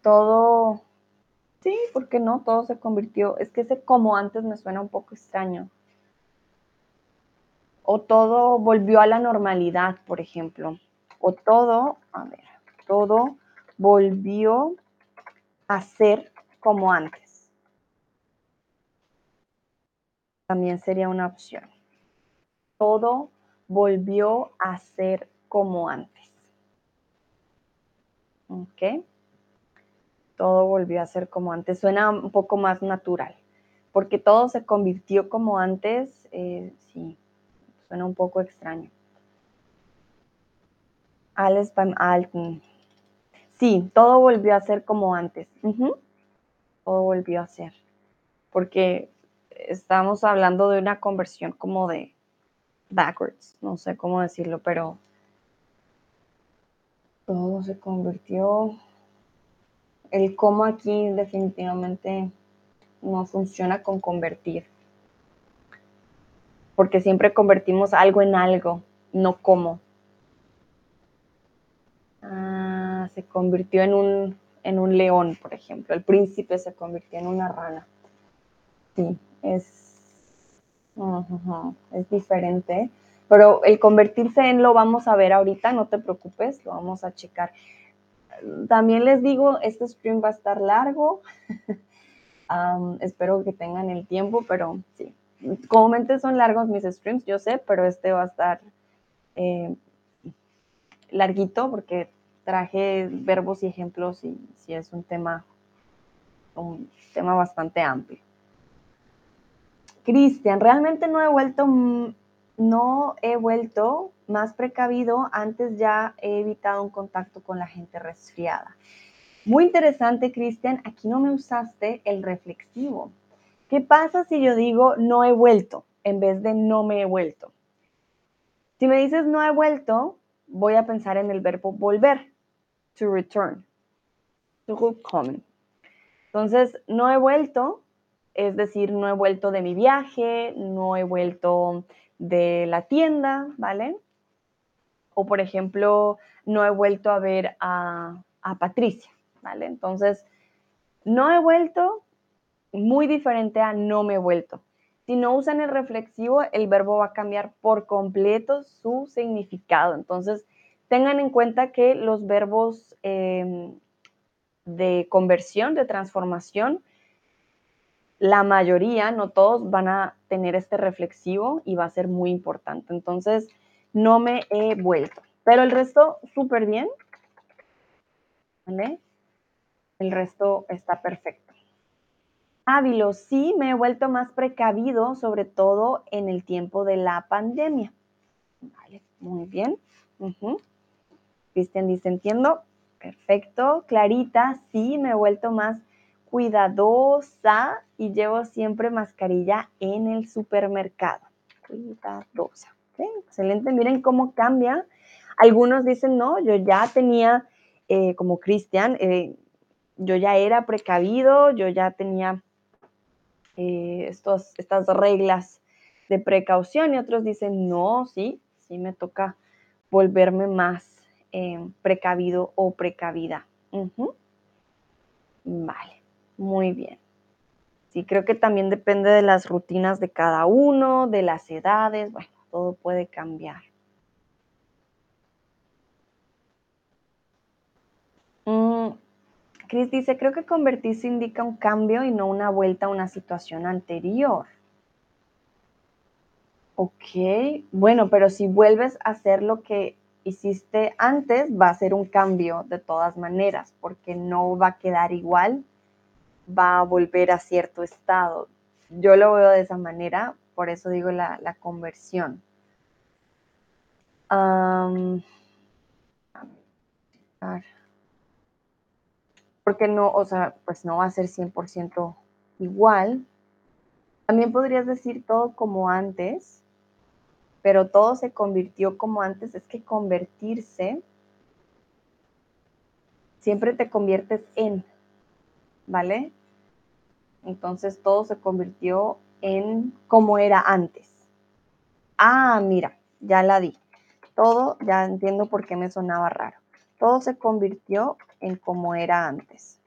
Todo, sí, ¿por qué no? Todo se convirtió, es que ese como antes me suena un poco extraño. O todo volvió a la normalidad, por ejemplo. O todo, a ver, todo volvió a ser como antes. también sería una opción. Todo volvió a ser como antes. ¿Ok? Todo volvió a ser como antes. Suena un poco más natural. Porque todo se convirtió como antes, eh, sí, suena un poco extraño. Alles beim Alten. Sí, todo volvió a ser como antes. Todo volvió a ser. Porque estamos hablando de una conversión como de backwards, no sé cómo decirlo, pero todo se convirtió. El cómo aquí definitivamente no funciona con convertir. Porque siempre convertimos algo en algo, no cómo. Ah, se convirtió en un, en un león, por ejemplo. El príncipe se convirtió en una rana. Sí, es, es diferente. Pero el convertirse en lo vamos a ver ahorita, no te preocupes, lo vamos a checar. También les digo, este stream va a estar largo. espero que tengan el tiempo, pero sí. Comúnmente son largos mis streams, yo sé, pero este va a estar eh, larguito porque traje verbos y ejemplos y sí es un tema, un tema bastante amplio. Cristian, realmente no he vuelto, no he vuelto más precavido, antes ya he evitado un contacto con la gente resfriada. Muy interesante, Cristian, aquí no me usaste el reflexivo. ¿Qué pasa si yo digo no he vuelto en vez de no me he vuelto? Si me dices no he vuelto, voy a pensar en el verbo volver, to return, come. Entonces, no he vuelto es decir, no he vuelto de mi viaje, no he vuelto de la tienda, ¿vale? O por ejemplo, no he vuelto a ver a, Patricia, ¿vale? Entonces, no he vuelto, muy diferente a no me he vuelto. Si no usan el reflexivo, el verbo va a cambiar por completo su significado. Entonces, tengan en cuenta que los verbos em, de conversión, de transformación, la mayoría, no todos, van a tener este reflexivo y va a ser muy importante. Entonces, no me he vuelto. Pero el resto, súper bien. ¿Vale? El resto está perfecto. Ávilo, sí, me he vuelto más precavido, sobre todo en el tiempo de la pandemia. Vale, muy bien. Cristian dice, entiendo. Perfecto. Clarita, sí, me he vuelto más cuidadosa y llevo siempre mascarilla en el supermercado. Cuidadosa. Excelente, miren cómo cambia. Algunos dicen, no, yo ya tenía, eh, como Cristian, eh, yo ya era precavido, yo ya tenía eh, estas reglas de precaución y otros dicen, no, sí, sí me toca volverme más precavido o precavida. Vale. Muy bien. Sí, creo que también depende de las rutinas de cada uno, de las edades, bueno, todo puede cambiar. Mm, Chris dice, creo que convertirse indica un cambio y no una vuelta a una situación anterior. Ok, bueno, pero si vuelves a hacer lo que hiciste antes, va a ser un cambio de todas maneras, porque no va a quedar igual, va a volver a cierto estado. Yo lo veo de esa manera, por eso digo la, conversión. Porque no, o sea, pues no va a ser 100% igual. También podrías decir todo como antes, pero todo se convirtió como antes. Es que convertirse siempre te conviertes en, ¿vale? Entonces todo se convirtió en como era antes. Ah, mira, ya la di. Todo, ya entiendo por qué me sonaba raro. Todo se convirtió en como era antes.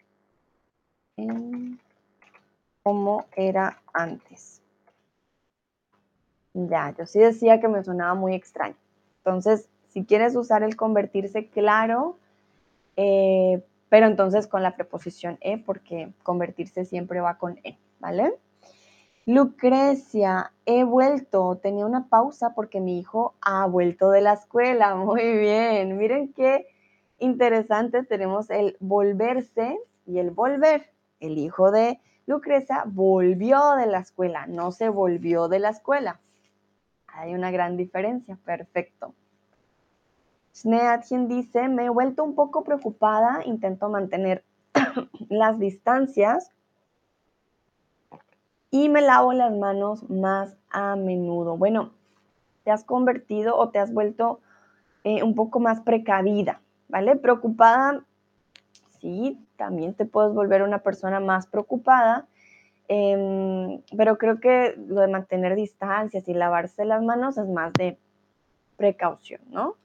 En como era antes. Ya, yo sí decía que me sonaba muy extraño. Entonces, si quieres usar el convertirse, claro, eh, pero entonces con la preposición e, porque convertirse siempre va con e, ¿vale? Lucrecia, he vuelto. Tenía una pausa porque mi hijo ha vuelto de la escuela. Muy bien. Miren qué interesante. Tenemos el volverse y el volver. El hijo de Lucrecia volvió de la escuela, no se volvió de la escuela. Hay una gran diferencia. Perfecto. Sneatjen dice, me he vuelto un poco preocupada, intento mantener las distancias y me lavo las manos más a menudo. Bueno, te has convertido o te has vuelto eh, un poco más precavida, ¿vale? Preocupada, sí, también te puedes volver una persona más preocupada, em, pero creo que lo de mantener distancias y lavarse las manos es más de precaución, ¿no?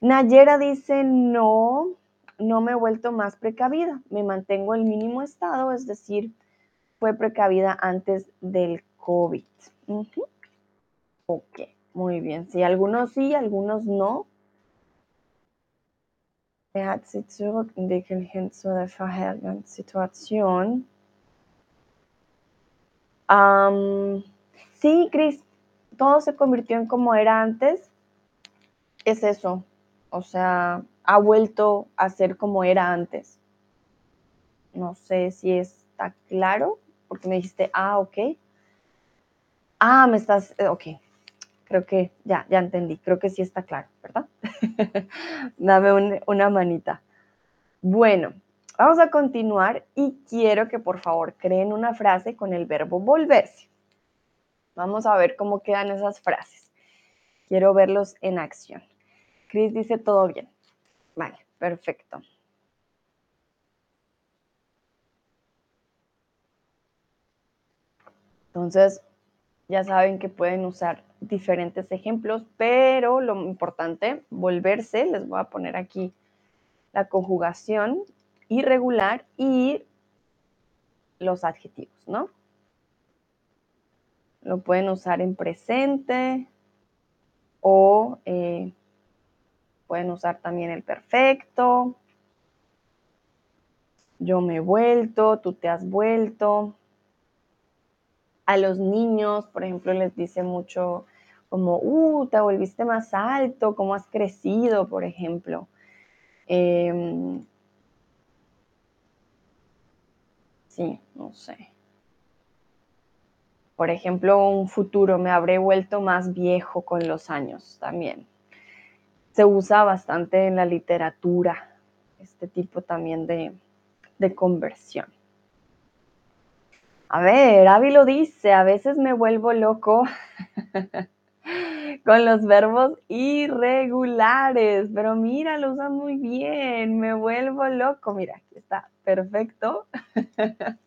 Nayera dice, no, no me he vuelto más precavida, me mantengo el mínimo estado, es decir, fue precavida antes del COVID. Ok, muy bien. Sí, algunos sí, algunos no. Er hat sich zurückentwickelt hin zu der vorherigen Situation. sí, Chris, todo se convirtió en como era antes. Es eso, o sea, ha vuelto a ser como era antes. No sé si está claro, porque me dijiste, ah, ok. Ah, me estás, eh, ok. Creo que ya, ya entendí. Creo que sí está claro, ¿verdad? Dame una manita. Bueno, vamos a continuar y quiero que por favor creen una frase con el verbo volverse. Vamos a ver cómo quedan esas frases. Quiero verlos en acción. Chris dice todo bien. Vale, perfecto. Entonces, ya saben que pueden usar diferentes ejemplos, pero lo importante, volverse, les voy a poner aquí la conjugación irregular y los adjetivos, ¿no? Lo pueden usar en presente o eh, Pueden usar también el perfecto. Yo me he vuelto, tú te has vuelto. A los niños, por ejemplo, les dice mucho como, uh, te volviste más alto, cómo has crecido, por ejemplo. Em, sí, no sé. Por ejemplo, un futuro, me habré vuelto más viejo con los años también se usa bastante en la literatura, este tipo también de, conversión. A ver, Avi lo dice, a veces me vuelvo loco con los verbos irregulares, pero mira, lo usa muy bien, me vuelvo loco, mira, aquí está, perfecto.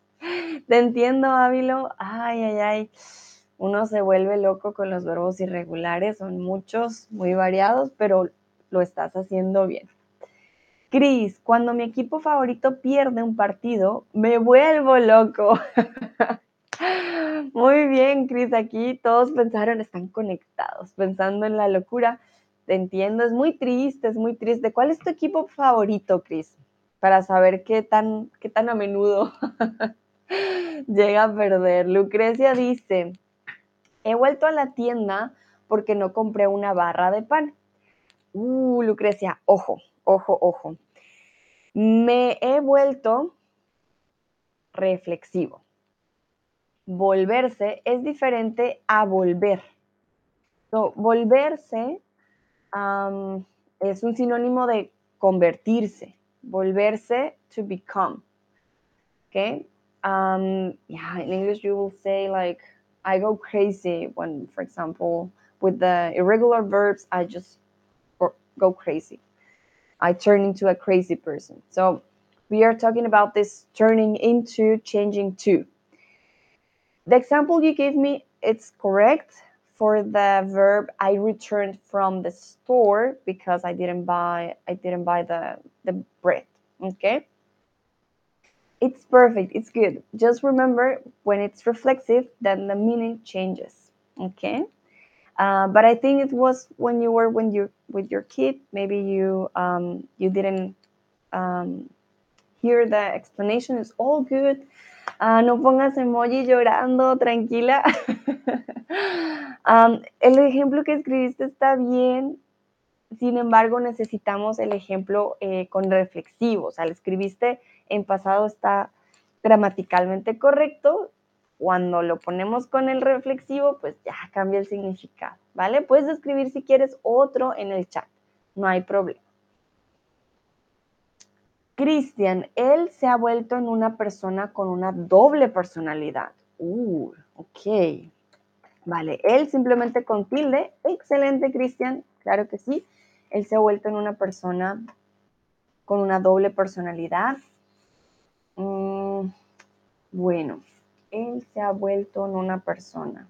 Te entiendo, Ávilo, ay, ay, ay uno se vuelve loco con los verbos irregulares, son muchos, muy variados, pero lo estás haciendo bien. Cris, cuando mi equipo favorito pierde un partido, me vuelvo loco. Muy bien, Cris, aquí todos pensaron, están conectados, pensando en la locura. Te entiendo, es muy triste, es muy triste. ¿Cuál es tu equipo favorito, Cris? Para saber qué tan, qué tan a menudo llega a perder. Lucrecia dice, he vuelto a la tienda porque no compré una barra de pan. Uh, Lucrecia, ojo, ojo, ojo. Me he vuelto reflexivo. Volverse es diferente a volver. volverse es un sinónimo de convertirse. Volverse to become. Okay? Um, yeah, in English you will say like, I go crazy when, for example, with the irregular verbs, I just go crazy. I turn into a crazy person. So we are talking about this turning into, changing to. The example you gave me, it's correct for the verb I returned from the store because I didn't buy I didn't buy the the bread. Okay? It's perfect. It's good. Just remember when it's reflexive, then the meaning changes. Okay? Uh, but I think it was when you were when you with your kid. Maybe you um, you didn't um, hear the explanation. It's all good. Uh, no pongas emoji llorando, tranquila. um, el ejemplo que escribiste está bien. Sin embargo, necesitamos el ejemplo eh, con reflexivo. O escribiste en pasado está gramaticalmente correcto, cuando lo ponemos con el reflexivo, pues ya cambia el significado, ¿vale? Puedes escribir si quieres otro en el chat, no hay problema. Cristian, él se ha vuelto en una persona con una doble personalidad. Uh, ok. Vale, él simplemente con tilde. Excelente, Cristian. Claro que sí. Él se ha vuelto en una persona con una doble personalidad. Mm, bueno, él se ha vuelto en una persona.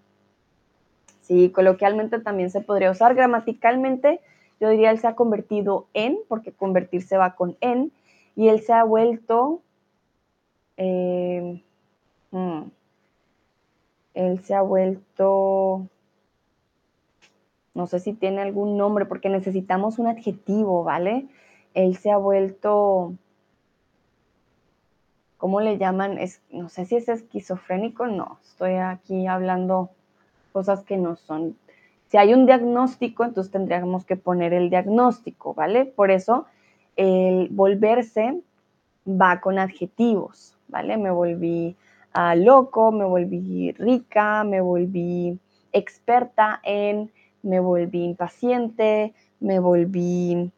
Sí, coloquialmente también se podría usar. Gramaticalmente, yo diría él se ha convertido en, porque convertirse va con en, y él se ha vuelto. Eh, hmm, él se ha vuelto. No sé si tiene algún nombre, porque necesitamos un adjetivo, ¿vale? Él se ha vuelto ¿cómo le llaman? Es, no sé si es esquizofrénico, no, estoy aquí hablando cosas que no son. Si hay un diagnóstico, entonces tendríamos que poner el diagnóstico, ¿vale? Por eso el volverse va con adjetivos, ¿vale? Me volví ah, loco, me volví rica, me volví experta en, me volví impaciente, me volví,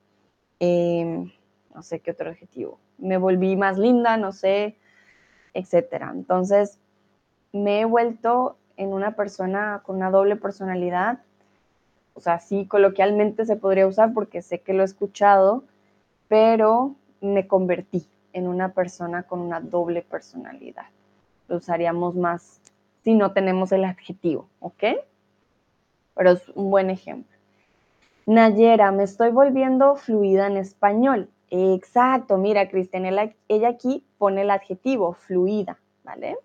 em, no sé qué otro adjetivo, me volví más linda, no sé, etcétera. Entonces, me he vuelto en una persona con una doble personalidad. O sea, sí, coloquialmente se podría usar porque sé que lo he escuchado, pero me convertí en una persona con una doble personalidad. Lo usaríamos más si no tenemos el adjetivo, ¿ok? Pero es un buen ejemplo. Nayera, me estoy volviendo fluida en español. Exacto, mira, Cristian, ella aquí pone el adjetivo fluida, ¿vale?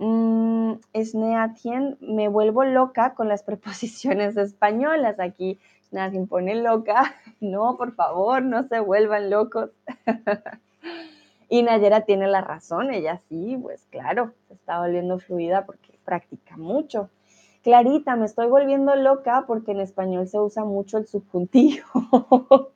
Mm, Sneatien, me vuelvo loca con las preposiciones españolas. Aquí nadie pone loca. No, por favor, no se vuelvan locos. y Nayera tiene la razón, ella sí, pues claro, se está volviendo fluida porque practica mucho. Clarita, me estoy volviendo loca porque en español se usa mucho el subjuntivo.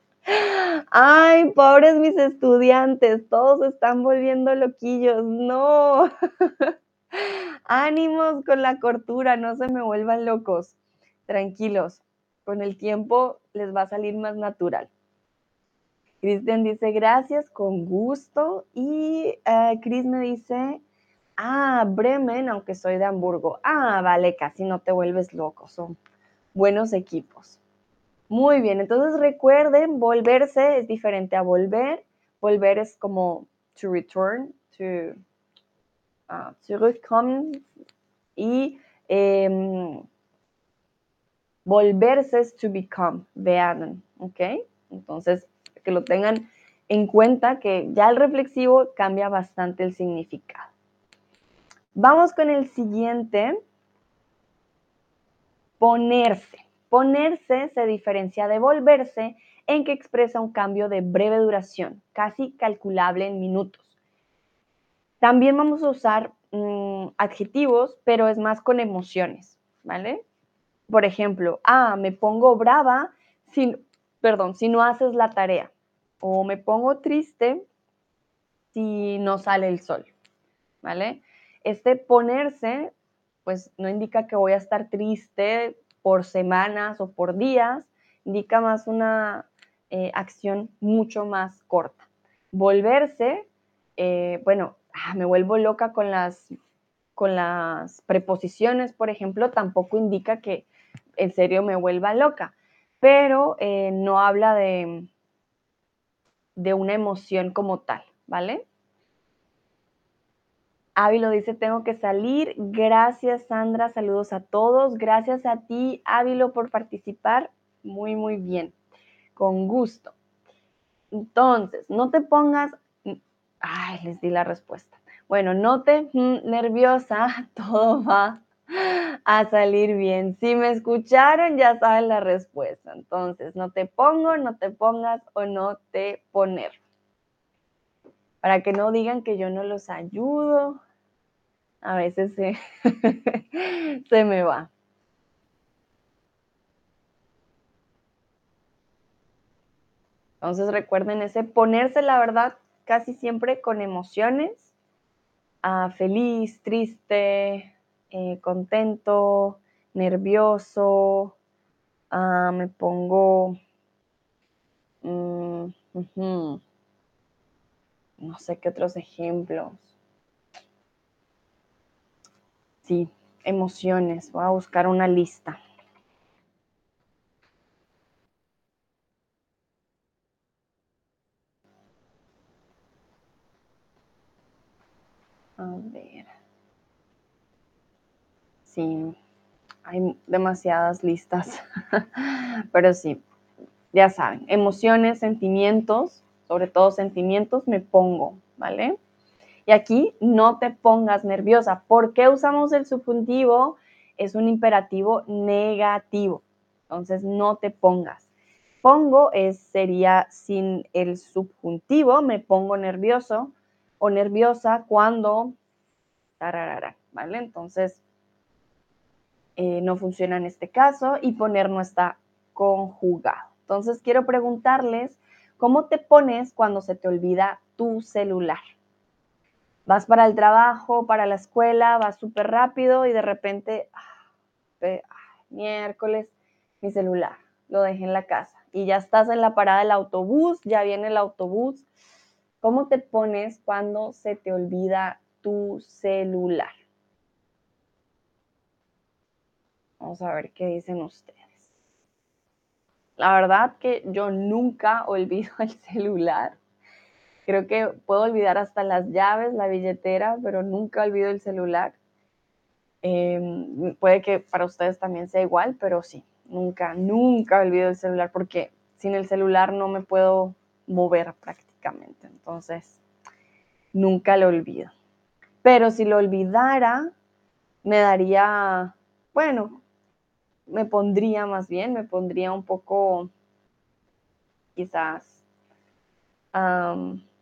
Ay, pobres mis estudiantes, todos están volviendo loquillos. No. Ánimos con la cortura, no se me vuelvan locos. Tranquilos, con el tiempo les va a salir más natural. Cristian dice, gracias, con gusto. Y uh, Chris me dice, ah, Bremen, aunque soy de Hamburgo. Ah, vale, casi no te vuelves loco, son buenos equipos. Muy bien, entonces recuerden, volverse es diferente a volver. Volver es como to return, to uh, zurückkommen. Y em, volverse es to become, werden, ¿ok? Entonces, que lo tengan en cuenta que ya el reflexivo cambia bastante el significado. Vamos con el siguiente. Ponerse. Ponerse se diferencia de volverse en que expresa un cambio de breve duración, casi calculable en minutos. También vamos a usar mm, adjetivos, pero es más con emociones, ¿vale? Por ejemplo, ah, me pongo brava si, perdón, si no haces la tarea. O me pongo triste si no sale el sol, ¿vale? Este ponerse, pues no indica que voy a estar triste por semanas o por días, indica más una eh, acción mucho más corta. Volverse, eh, bueno, ah, me vuelvo loca con las, con las preposiciones, por ejemplo, tampoco indica que en serio me vuelva loca, pero eh, no habla de, de una emoción como tal, ¿vale? Ávilo dice, tengo que salir. Gracias, Sandra. Saludos a todos. Gracias a ti, Ávilo, por participar. Muy, muy bien con gusto. Entonces, no te pongas, ay, les di la respuesta. Bueno, no te mm, nerviosa, todo va a salir bien. Si me escucharon, ya saben la respuesta. Entonces, no te pongo, no te pongas o no te poner. Para que no digan que yo no los ayudo. A veces se, se me va. Entonces recuerden ese ponerse la verdad casi siempre con emociones, ah, feliz, triste, eh, contento, nervioso, ah, me pongo, mm, no sé qué otros ejemplos. Sí, emociones, voy a buscar una lista. A ver. Sí, hay demasiadas listas, pero sí, ya saben, emociones, sentimientos, sobre todo sentimientos, me pongo, ¿vale? Y aquí no te pongas nerviosa. ¿Por qué usamos el subjuntivo? Es un imperativo negativo. Entonces, no te pongas. Pongo es, sería sin el subjuntivo, me pongo nervioso o nerviosa cuando, ¿vale? Entonces, eh, no funciona en este caso y poner no está conjugado. Entonces, quiero preguntarles, ¿cómo te pones cuando se te olvida tu celular? Vas para el trabajo, para la escuela, vas súper rápido y de repente, ah, miércoles, mi celular, lo dejé en la casa y ya estás en la parada del autobús, ya viene el autobús ¿Cómo te pones cuando se te olvida tu celular? Vamos a ver qué dicen ustedes. La verdad que yo nunca olvido el celular. Creo que puedo olvidar hasta las llaves, la billetera, pero nunca olvido el celular. Em, puede que para ustedes también sea igual, pero sí, nunca, nunca olvido el celular porque sin el celular no me puedo mover prácticamente. Entonces, nunca lo olvido. Pero si lo olvidara, me daría, bueno, me pondría más bien, me pondría un poco quizás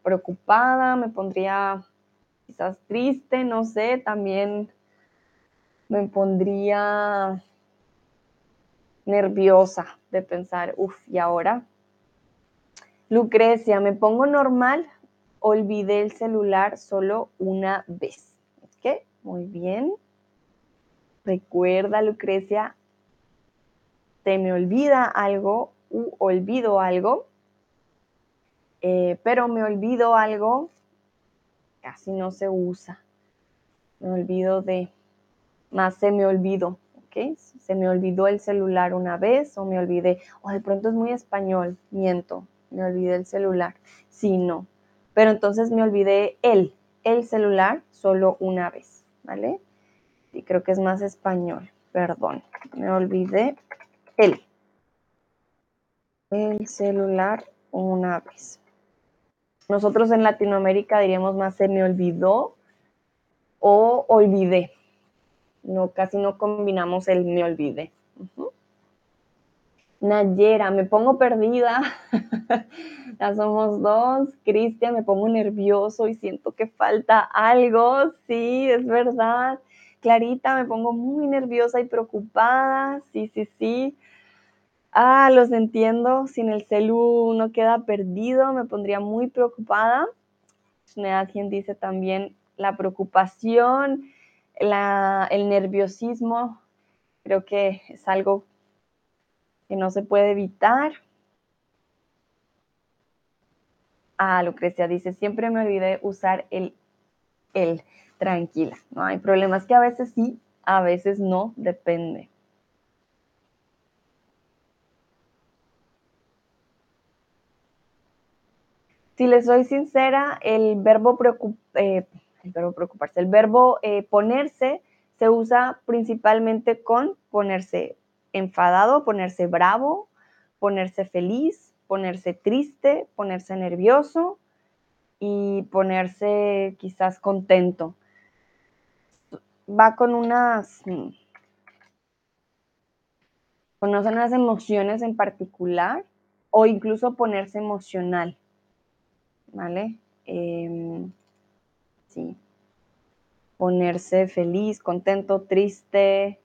preocupada, me pondría quizás triste, no sé, también me pondría nerviosa de pensar, uff, ¿y ahora Lucrecia, me pongo normal, olvidé el celular solo una vez. ¿Ok? Muy bien. Recuerda, Lucrecia, te me olvida algo u olvido algo, eh, pero me olvido algo, casi no se usa. Me olvido de, más se me olvidó, ¿ok? Se me olvidó el celular una vez o me olvidé, o de pronto es muy español, miento, me olvidé el celular. Sí, no. Pero entonces me olvidé el, el celular solo una vez, ¿vale? Y creo que es más español, perdón. Me olvidé el, el celular una vez. Nosotros en Latinoamérica diríamos más se me olvidó o olvidé. No, casi no combinamos el me olvidé. Nayera, me pongo perdida. ya somos dos. Cristian, me pongo nervioso y siento que falta algo. Sí, es verdad. Clarita, me pongo muy nerviosa y preocupada. Sí, sí, sí. Ah, los entiendo. Sin el celu uno queda perdido. Me pondría muy preocupada. Alguien dice también la preocupación, el nerviosismo. Creo que es algo que no se puede evitar. Ah, Lucrecia dice, siempre me olvidé usar el, el, tranquila. No hay problemas que a veces sí, a veces no, depende. Si les soy sincera, el verbo, eh, preocuparse, el verbo eh, ponerse se usa principalmente con ponerse enfadado, ponerse bravo, ponerse feliz, ponerse triste, ponerse nervioso y ponerse quizás contento. Va con unas, con unas emociones en particular o incluso ponerse emocional. ¿Vale? Em, sí. Ponerse feliz, contento, triste,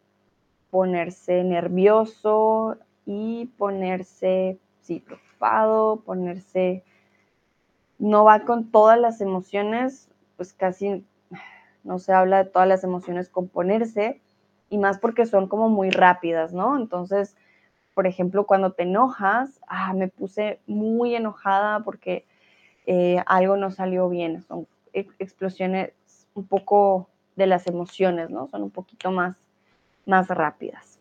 ponerse nervioso y ponerse, sí, preocupado, ponerse, no va con todas las emociones, pues casi no se habla de todas las emociones con ponerse, y más porque son como muy rápidas, ¿no? Entonces, por ejemplo, cuando te enojas, ah, me puse muy enojada porque eh, algo no salió bien, son explosiones un poco de las emociones, ¿no? Son un poquito más más rápidas.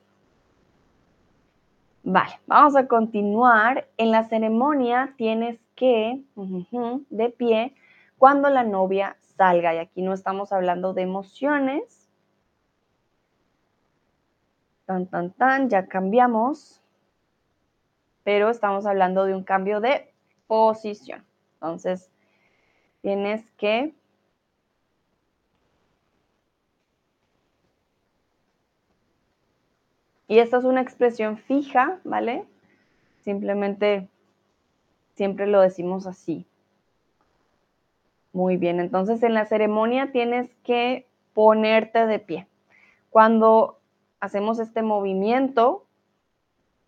Vale, vamos a continuar. En la ceremonia tienes que, de pie, cuando la novia salga. Y aquí no estamos hablando de emociones. Tan, tan, tan, ya cambiamos. Pero estamos hablando de un cambio de posición. Entonces, tienes que Y esta es una expresión fija, ¿vale? Simplemente siempre lo decimos así. Muy bien, entonces en la ceremonia tienes que ponerte de pie. Cuando hacemos este movimiento,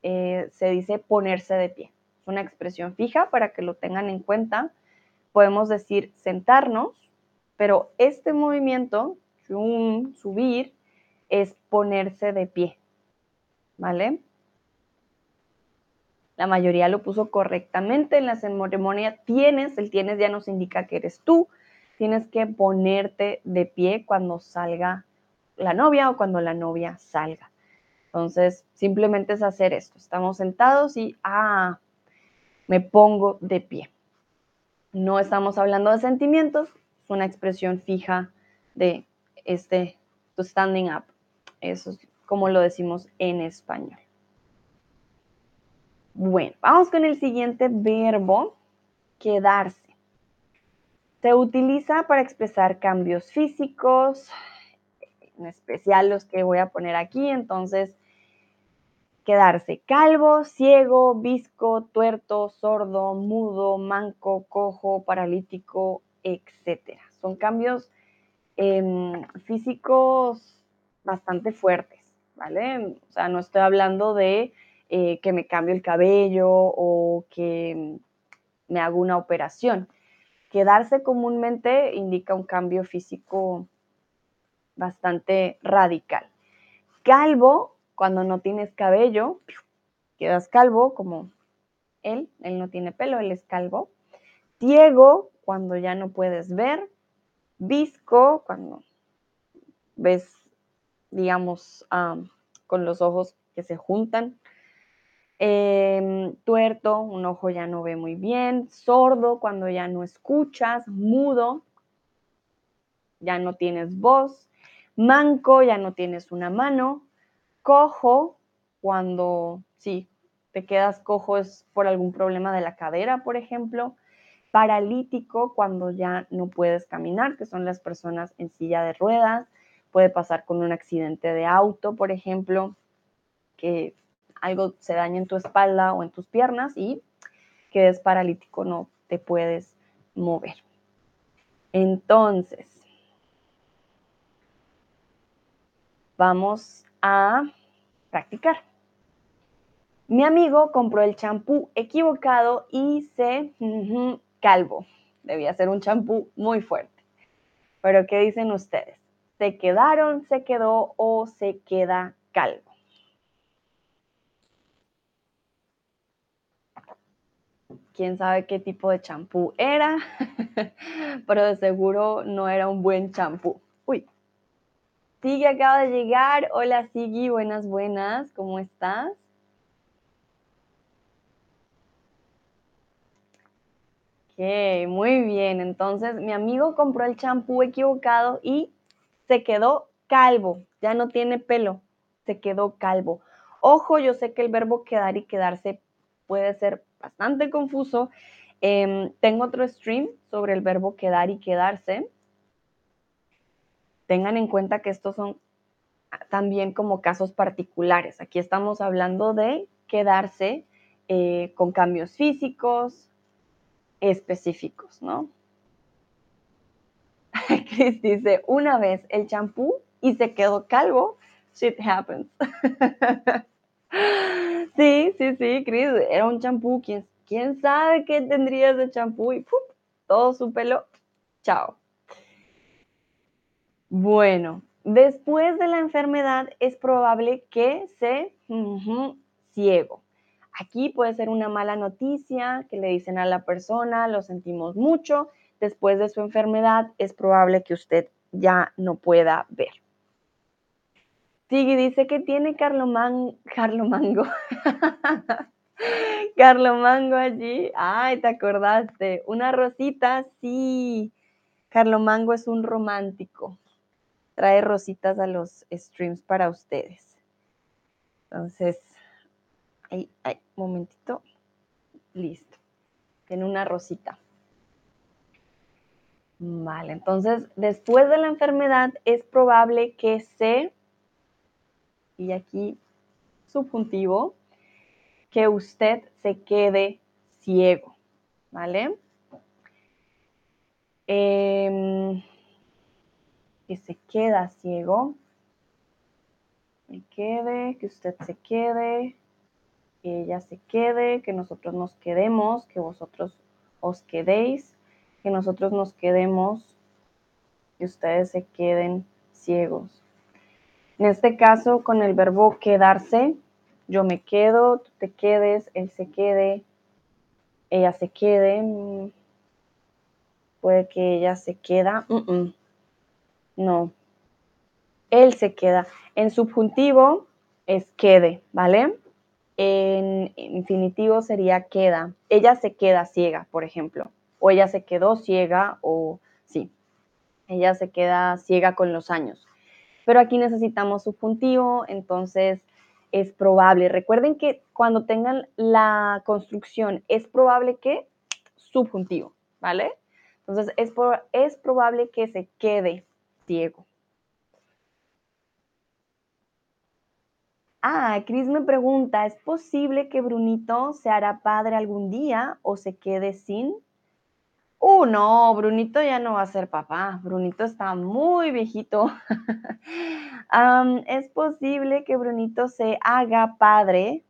eh, se dice ponerse de pie. Una expresión fija para que lo tengan en cuenta. Podemos decir sentarnos, pero este movimiento, subir, es ponerse de pie. ¿vale? La mayoría lo puso correctamente en la ceremonia. Tienes, el tienes ya nos indica que eres tú. Tienes que ponerte de pie cuando salga la novia o cuando la novia salga. Entonces, simplemente es hacer esto. Estamos sentados y, ah, me pongo de pie. No estamos hablando de sentimientos, es una expresión fija de este, to standing up. Eso es como lo decimos en español. Bueno, vamos con el siguiente verbo, quedarse. Se utiliza para expresar cambios físicos, en especial los que voy a poner aquí. Entonces, quedarse calvo, ciego, visco, tuerto, sordo, mudo, manco, cojo, paralítico, etc. Son cambios em, físicos bastante fuertes. ¿vale? O sea, no estoy hablando de eh, que me cambie el cabello o que me haga una operación. Quedarse comúnmente indica un cambio físico bastante radical. Calvo, cuando no tienes cabello, quedas calvo como él, él no tiene pelo, él es calvo. Ciego, cuando ya no puedes ver. Visco, cuando ves digamos, con los ojos que se juntan. Em, tuerto, un ojo ya no ve muy bien. Sordo, cuando ya no escuchas. Mudo, ya no tienes voz. Manco, ya no tienes una mano. Cojo, cuando sí, te quedas cojo es por algún problema de la cadera, por ejemplo. paralítico cuando ya no puedes caminar, que son las personas en silla de ruedas. Puede pasar con un accidente de auto, por ejemplo, que algo se daña en tu espalda o en tus piernas y quedes paralítico, no te puedes mover. Entonces, vamos a practicar. Mi amigo compró el champú equivocado y se calvo. Debía ser un champú muy fuerte. Pero ¿qué dicen ustedes? ¿Se quedaron, se quedó o se queda calvo? quién sabe qué tipo de champú era, pero de seguro no era un buen champú. Sigui acaba de llegar. Hola Sigui, buenas, buenas, ¿cómo estás? Ok, muy bien. Entonces, mi amigo compró el champú equivocado y se quedó calvo. Ya no tiene pelo, se quedó calvo. Ojo, yo sé que el verbo quedar y quedarse puede ser bastante confuso. Em, tengo otro stream sobre el verbo quedar y quedarse. Tengan en cuenta que estos son también como casos particulares. Aquí estamos hablando de quedarse eh, con cambios físicos específicos, ¿no? Chris dice, una vez el champú y se quedó calvo, shit happens. Sí, sí, sí, Chris, era un champú. ¿Quién, ¿Quién sabe qué tendría ese champú? Y todo su pelo, chao. Bueno, después de la enfermedad es probable que se ciego. Aquí puede ser una mala noticia que le dicen a la persona, lo sentimos mucho. Después de su enfermedad es probable que usted ya no pueda ver. Sigui dice que tiene Carlo, Carlo Mango. Carlo Mango allí. Ay, te acordaste. Una rosita, sí. Carlo Mango es un romántico. Trae rositas a los streams para ustedes. Entonces, ay, ay, momentito. Listo. Tiene una rosita. Vale, entonces después de la enfermedad es probable que se y aquí subjuntivo, que usted se quede ciego, ¿vale? Em, que se queda ciego, que quede, que usted se quede, que ella se quede, que nosotros nos quedemos, que vosotros os quedéis, que nosotros nos quedemos, que ustedes se queden ciegos. En este caso, con el verbo quedarse, yo me quedo, tú te quedes, él se quede, ella se quede, mm, puede que ella se queda, no, él se queda. En subjuntivo es quede, ¿vale? En infinitivo sería queda. Ella se queda ciega, por ejemplo, o ella se quedó ciega, o sí, ella se queda ciega con los años pero aquí necesitamos subjuntivo, entonces es probable. Recuerden que cuando tengan la construcción, es probable que subjuntivo, ¿vale? Entonces es, es probable que se quede ciego. Ah, Cris me pregunta, ¿es posible que Brunito se hará padre algún día o se quede sin? Uh, no, Brunito ya no va a ser papá. Brunito está muy viejito. es posible que Brunito se haga padre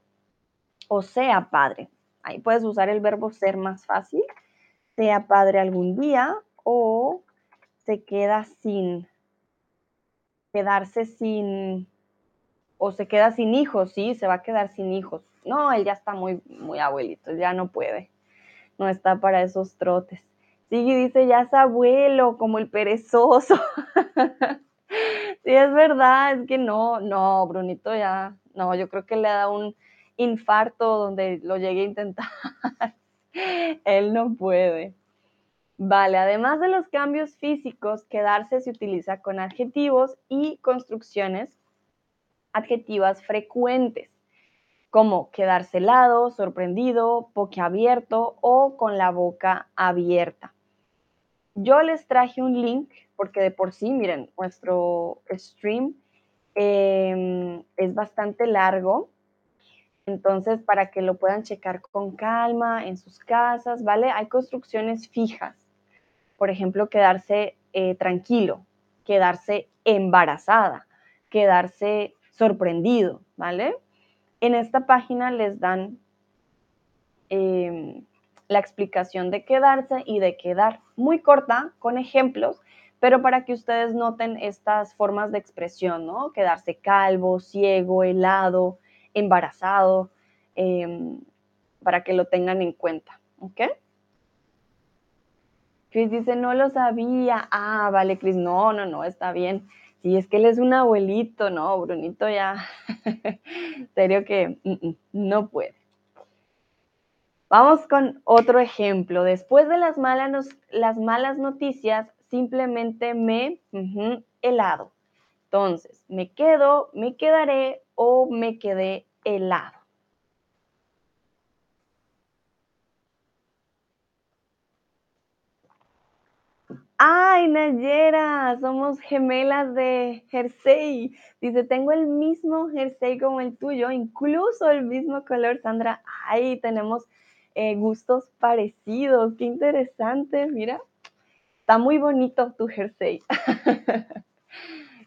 o sea padre. Ahí puedes usar el verbo ser más fácil. Sea padre algún día o se queda sin, quedarse sin, o se queda sin hijos, sí, se va a quedar sin hijos. No, él ya está muy, muy abuelito, ya no puede. No está para esos trotes. Sí, dice, ya es abuelo, como el perezoso. sí, es verdad, es que no, no, Brunito ya, no, yo creo que le da un infarto donde lo llegue a intentar. Él no puede. Vale, además de los cambios físicos, quedarse se utiliza con adjetivos y construcciones adjetivas frecuentes. como quedarse helado, sorprendido, boquiabierto o con la boca abierta. Yo les traje un link porque de por sí, miren, nuestro stream em, es bastante largo. Entonces, para que lo puedan checar con calma en sus casas, ¿vale? Hay construcciones fijas. Por ejemplo, quedarse eh, tranquilo, quedarse embarazada, quedarse sorprendido, ¿vale? En esta página les dan em, la explicación de quedarse y de quedar muy corta con ejemplos, pero para que ustedes noten estas formas de expresión, ¿no? Quedarse calvo, ciego, helado, embarazado, em, para que lo tengan en cuenta, ¿ok? Chris dice, no lo sabía. Ah, vale, Chris, no, no, no, está bien. Sí, es que él es un abuelito, no, Brunito ya, serio que no puede. Vamos con otro ejemplo. Después de las malas, las malas noticias, simplemente me helado. Entonces, me quedo, me quedaré o me quedé helado. Ay, Nayera, somos gemelas de jersey. Dice, tengo el mismo jersey como el tuyo, incluso el mismo color, Sandra. Ay, tenemos eh, gustos parecidos. Qué interesante, mira. Está muy bonito tu jersey.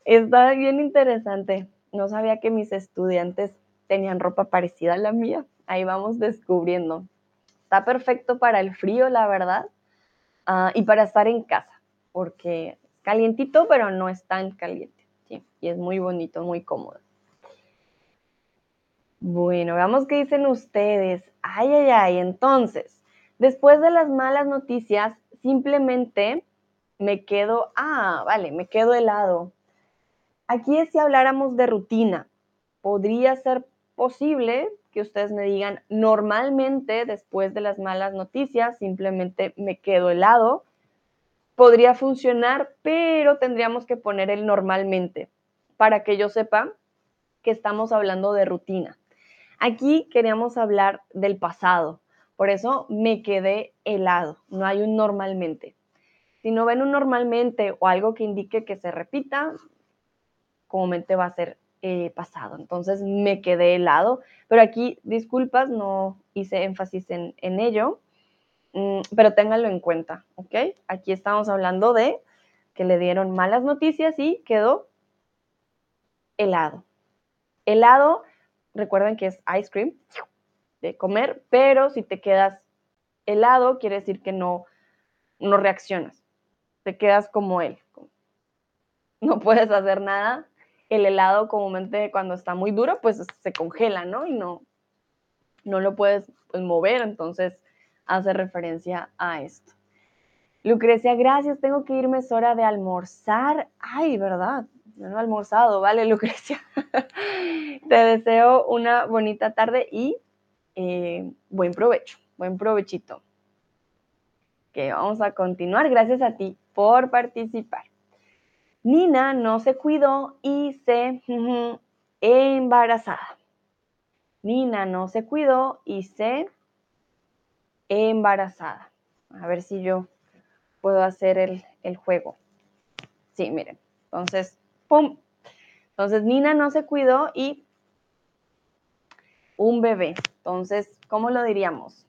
Está bien interesante. No sabía que mis estudiantes tenían ropa parecida a la mía. Ahí vamos descubriendo. Está perfecto para el frío, la verdad, ah, y para estar en casa porque es calientito, pero no es tan caliente. ¿sí? Y es muy bonito, muy cómodo. Bueno, veamos qué dicen ustedes. Ay, ay, ay. Entonces, después de las malas noticias, simplemente me quedo, ah, vale, me quedo helado. Aquí es si habláramos de rutina. Podría ser posible que ustedes me digan, normalmente después de las malas noticias, simplemente me quedo helado podría funcionar, pero tendríamos que poner el normalmente para que yo sepa que estamos hablando de rutina. Aquí queríamos hablar del pasado, por eso me quedé helado, no hay un normalmente. Si no ven un normalmente o algo que indique que se repita, comúnmente va a ser eh, pasado. Entonces me quedé helado, pero aquí, disculpas, no hice énfasis en, en ello. Mm, pero ténganlo en cuenta, ¿ok? Aquí estamos hablando de que le dieron malas noticias y quedó helado. Helado, recuerden que es ice cream de comer, pero si te quedas helado, quiere decir que no, no reaccionas. Te quedas como él. No puedes hacer nada. El helado comúnmente cuando está muy duro, pues se congela, ¿no? Y no, no lo puedes pues, mover, entonces hace referencia a esto. Lucrecia, gracias, tengo que irme, es hora de almorzar. Ay, ¿verdad? no he almorzado, ¿vale, Lucrecia? Te deseo una bonita tarde y eh, buen provecho, buen provechito. Que vamos a continuar. Gracias a ti por participar. Nina no se cuidó y se embarazada. Nina no se cuidó y se embarazada. A ver si yo puedo hacer el, juego. Sí, miren. Entonces, ¡pum! Entonces, Nina no se cuidó y un bebé. Entonces, ¿cómo lo diríamos?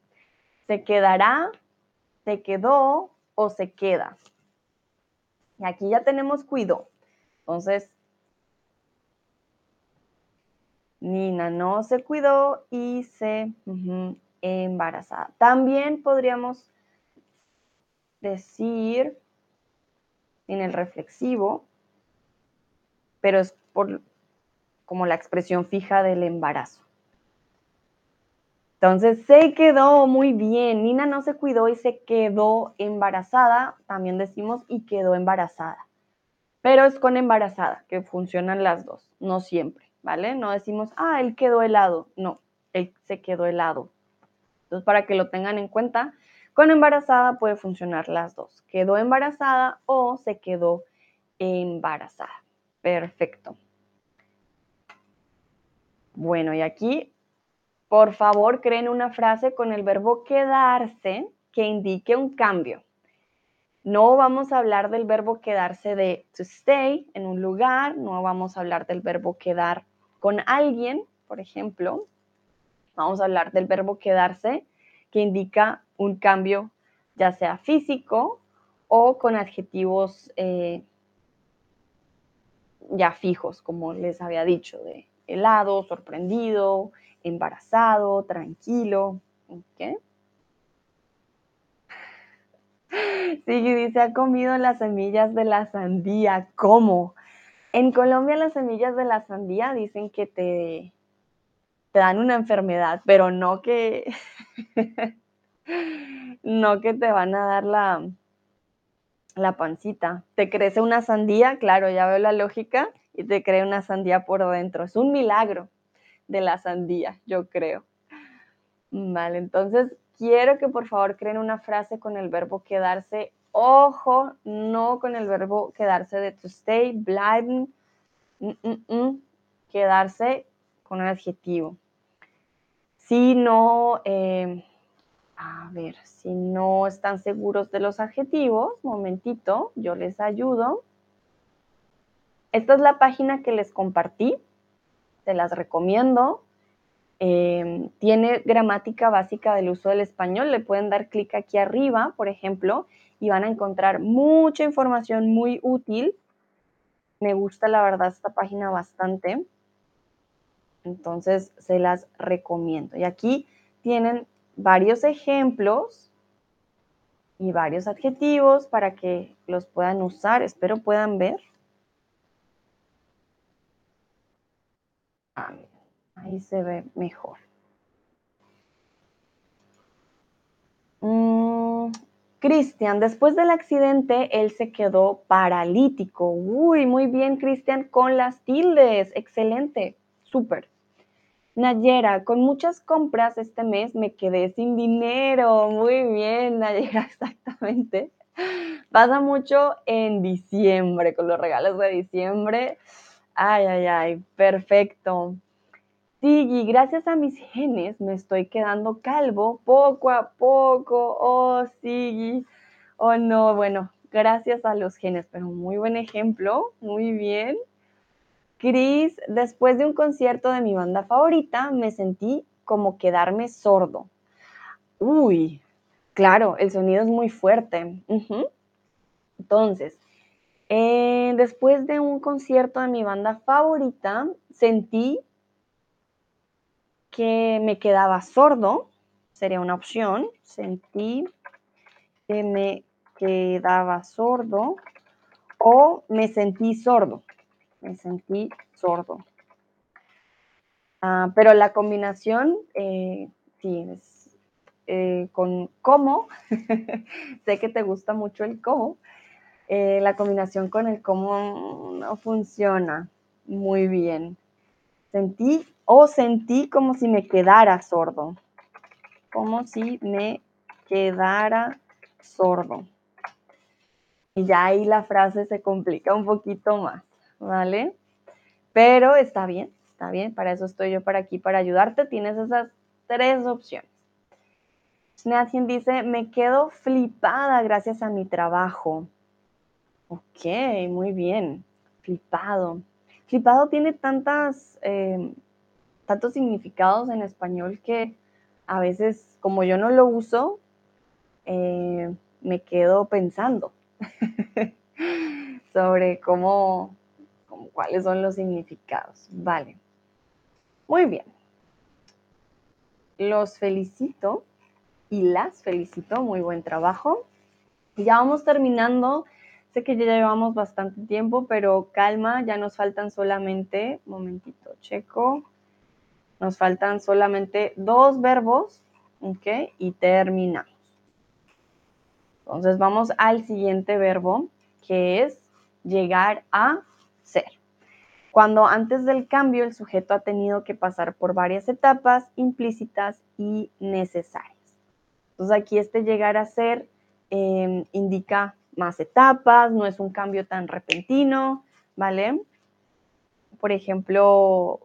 ¿Se quedará, se quedó o se queda? Y aquí ya tenemos cuidó. Entonces, Nina no se cuidó y se embarazada. También podríamos decir en el reflexivo, pero es por como la expresión fija del embarazo. Entonces se quedó muy bien. Nina no se cuidó y se quedó embarazada. También decimos y quedó embarazada. Pero es con embarazada que funcionan las dos, no siempre, ¿vale? No decimos, ah, él quedó helado. No, él se quedó helado. Entonces, para que lo tengan en cuenta, con embarazada puede funcionar las dos. Quedó embarazada o se quedó embarazada. Perfecto. Bueno, y aquí por favor creen una frase con el verbo quedarse que indique un cambio. No vamos a hablar del verbo quedarse de to stay en un lugar, no vamos a hablar del verbo quedar con alguien, por ejemplo. Vamos a hablar del verbo quedarse que indica un cambio ya sea físico o con adjetivos eh, ya fijos, como les había dicho, de helado, sorprendido, embarazado, tranquilo. ¿okay? Sí, dice, ha comido las semillas de la sandía. ¿Cómo? En Colombia las semillas de la sandía dicen que te, te dan una enfermedad, pero no que, no que te van a dar la, la pancita. Te crece una sandía, claro, ya veo la lógica, y te cree una sandía por dentro. Es un milagro de la sandía, yo creo. Vale, entonces quiero que por favor creen una frase con el verbo quedarse. Ojo, no con el verbo quedarse de to stay, bleiben, mm, mm, mm, quedarse con un adjetivo. Si no, eh, a ver, si no están seguros de los adjetivos, momentito, yo les ayudo. Esta es la página que les compartí, se las recomiendo. Em, tiene gramática básica del uso del español, le pueden dar clic aquí arriba, por ejemplo, y van a encontrar mucha información muy útil. Me gusta la verdad esta página bastante. Entonces se las recomiendo. Y aquí tienen varios ejemplos y varios adjetivos para que los puedan usar. Espero puedan ver. Ah, ahí se ve mejor. Mm, Cristian, después del accidente, él se quedó paralítico. Uy, muy bien, Cristian, con las tildes. Excelente, súper. Nayera, con muchas compras este mes me quedé sin dinero. Muy bien, Nayera, exactamente. Pasa mucho en diciembre, con los regalos de diciembre. Ay, ay, ay, perfecto. Sí, gracias a mis genes me estoy quedando calvo poco a poco. Oh, sí. Oh, no, bueno, gracias a los genes, pero muy buen ejemplo, muy bien. Cris, después de un concierto de mi banda favorita, me sentí como quedarme sordo. Uy, claro, el sonido es muy fuerte. Entonces, eh, después de un concierto de mi banda favorita, sentí que me quedaba sordo, sería una opción. Sentí que me quedaba sordo o me sentí sordo me sentí sordo. Ah, pero la combinación, eh, sí, es eh, con cómo, sé que te gusta mucho el cómo, eh, la combinación con el cómo no funciona muy bien. Sentí o sentí como si me quedara sordo, como si me quedara sordo. Y ya ahí la frase se complica un poquito más. ¿Vale? Pero está bien, está bien, para eso estoy yo para aquí, para ayudarte. Tienes esas tres opciones. Snathin dice, me quedo flipada gracias a mi trabajo. Ok, muy bien, flipado. Flipado tiene tantas, eh, tantos significados en español que a veces, como yo no lo uso, eh, me quedo pensando sobre cómo, cuáles son los significados. Vale. Muy bien. Los felicito y las felicito. Muy buen trabajo. Ya vamos terminando. Sé que ya llevamos bastante tiempo, pero calma, ya nos faltan solamente, momentito, checo. Nos faltan solamente dos verbos, ¿ok? Y terminamos. Entonces vamos al siguiente verbo, que es llegar a ser. Cuando antes del cambio el sujeto ha tenido que pasar por varias etapas implícitas y necesarias. Entonces aquí este llegar a ser em, indica más etapas, no es un cambio tan repentino, ¿vale? Por ejemplo,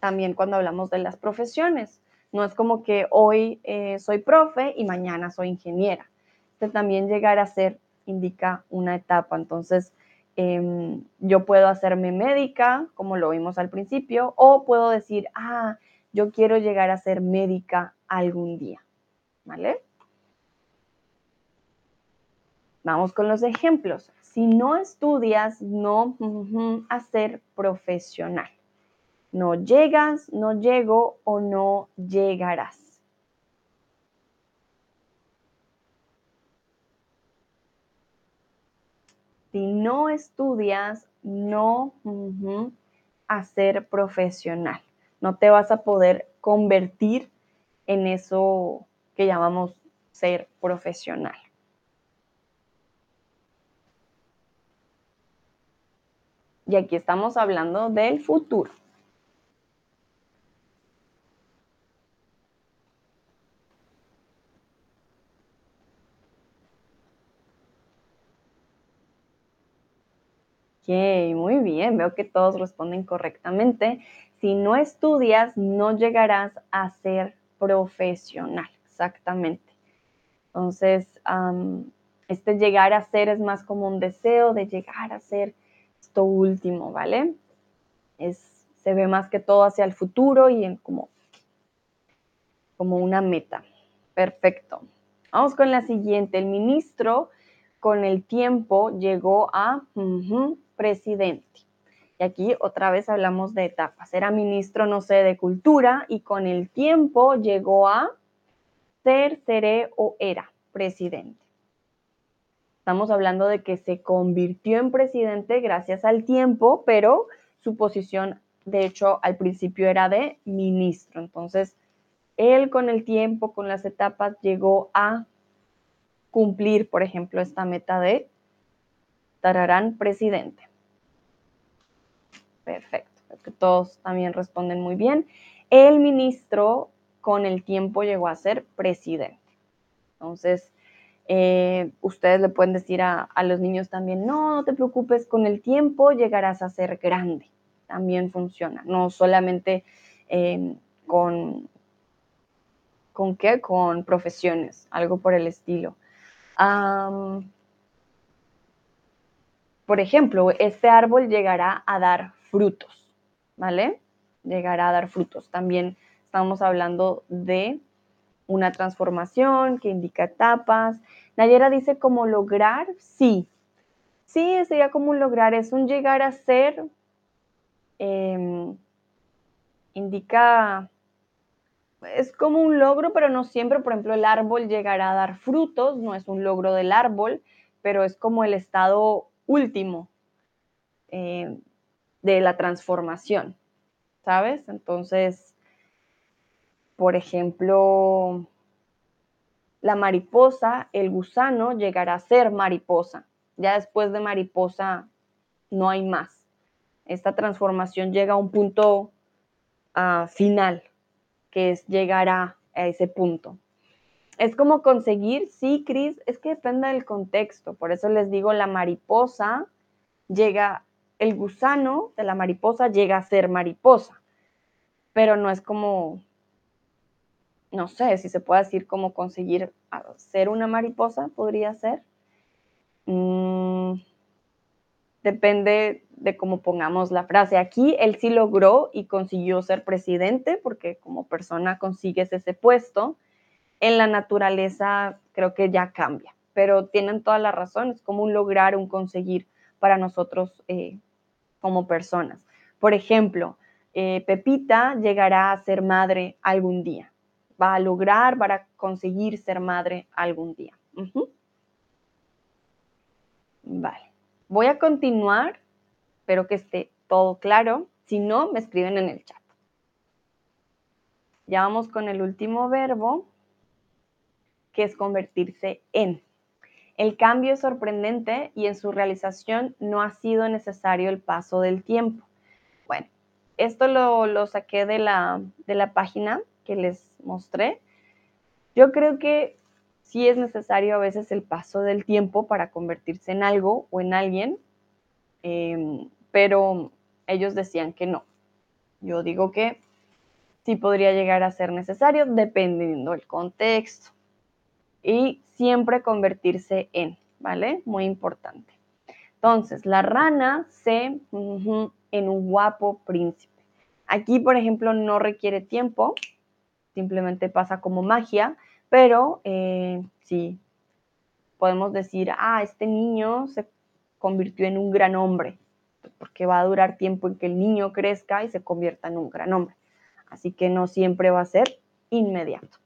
también cuando hablamos de las profesiones, No es como que hoy eh, soy profe y mañana soy ingeniera. Este también llegar a ser indica una etapa. Entonces, em, yo puedo hacerme médica, como lo vimos al principio, o puedo decir, ah, yo quiero llegar a ser médica algún día. ¿Vale? Vamos con los ejemplos. Si no estudias, no ser profesional. No llegas, no llego o no llegarás. Si no estudias, no a ser profesional. No te vas a poder convertir en eso que llamamos ser profesional. Y aquí estamos hablando del futuro. Ok, muy bien, veo que todos responden correctamente. Si no estudias, no llegarás a ser profesional, exactamente. Entonces, este llegar a ser es más como un deseo de llegar a ser esto último, ¿vale? Es, se ve más que todo hacia el futuro y en como, como una meta. Perfecto. Vamos con la siguiente. El ministro con el tiempo llegó a presidente. Y aquí otra vez hablamos de etapas. Era ministro, no sé, de cultura y con el tiempo llegó a ser, seré o era presidente. Estamos hablando de que se convirtió en presidente gracias al tiempo, pero su posición, de hecho, al principio era de ministro. Entonces, él con el tiempo, con las etapas, llegó a cumplir, por ejemplo, esta meta de Tararán presidente. Perfecto, todos también responden muy bien. El ministro con el tiempo llegó a ser presidente. Entonces, eh, ustedes le pueden decir a, los niños también, no, no te preocupes, con el tiempo llegarás a ser grande. También funciona, no solamente em, con, ¿con qué? Con profesiones, algo por el estilo. Por ejemplo, este árbol llegará a dar frutos, ¿vale? Llegará a dar frutos. También estamos hablando de una transformación que indica etapas. Nayera dice como lograr, sí. Sí, sería como lograr, es un llegar a ser, em, indica, es como un logro, pero no siempre, por ejemplo, el árbol llegará a dar frutos, no es un logro del árbol, pero es como el estado último eh, de la transformación, ¿sabes? Entonces, por ejemplo, la mariposa, el gusano llegará a ser mariposa. Ya después de mariposa no hay más. Esta transformación llega a un punto ah, final, que es llegar a, ese punto. Es como conseguir, sí, Cris, es que depende del contexto. Por eso les digo, la mariposa llega, el gusano de la mariposa llega a ser mariposa, pero no es como no sé si se puede decir cómo conseguir ser una mariposa, podría ser. Mm, depende de cómo pongamos la frase. Aquí él sí logró y consiguió ser presidente porque como persona consigues ese puesto. En la naturaleza creo que ya cambia, pero tienen todas las razones, como un lograr, un conseguir para nosotros eh, como personas. Por ejemplo, eh, Pepita llegará a ser madre algún día va a lograr, va a conseguir ser madre algún día. Vale. Voy a continuar, espero que esté todo claro. Si no, me escriben en el chat. Ya vamos con el último verbo, que es convertirse en. El cambio es sorprendente y en su realización no ha sido necesario el paso del tiempo. Bueno, esto lo, saqué de la, de la página que les mostré, yo creo que sí es necesario a veces el paso del tiempo para convertirse en algo o en alguien, em, pero ellos decían que no. Yo digo que sí podría llegar a ser necesario dependiendo del contexto. Y siempre convertirse en, ¿vale? Muy importante. Entonces, la rana se en un guapo príncipe. Aquí, por ejemplo, no requiere tiempo, simplemente pasa como magia, pero eh, sí, podemos decir, ah, este niño se convirtió en un gran hombre, porque va a durar tiempo en que el niño crezca y se convierta en un gran hombre. Así que no siempre va a ser inmediato.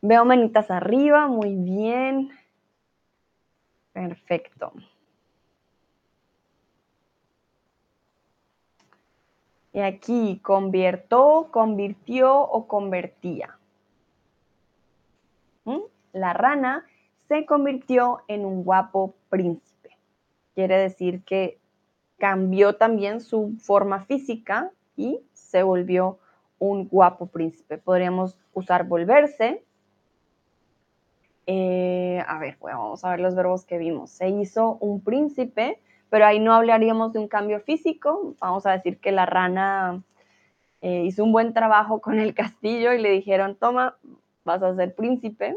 Veo manitas arriba, muy bien. Perfecto. Y aquí, convirtió, convirtió o convertía. ¿Mm? La rana se convirtió en un guapo príncipe. Quiere decir que cambió también su forma física y se volvió un guapo príncipe. Podríamos usar volverse. Eh, a ver, vamos a ver los verbos que vimos. Se hizo un príncipe, pero ahí no hablaríamos de un cambio físico. Vamos a decir que la rana eh, hizo un buen trabajo con el castillo y le dijeron, toma, vas a ser príncipe.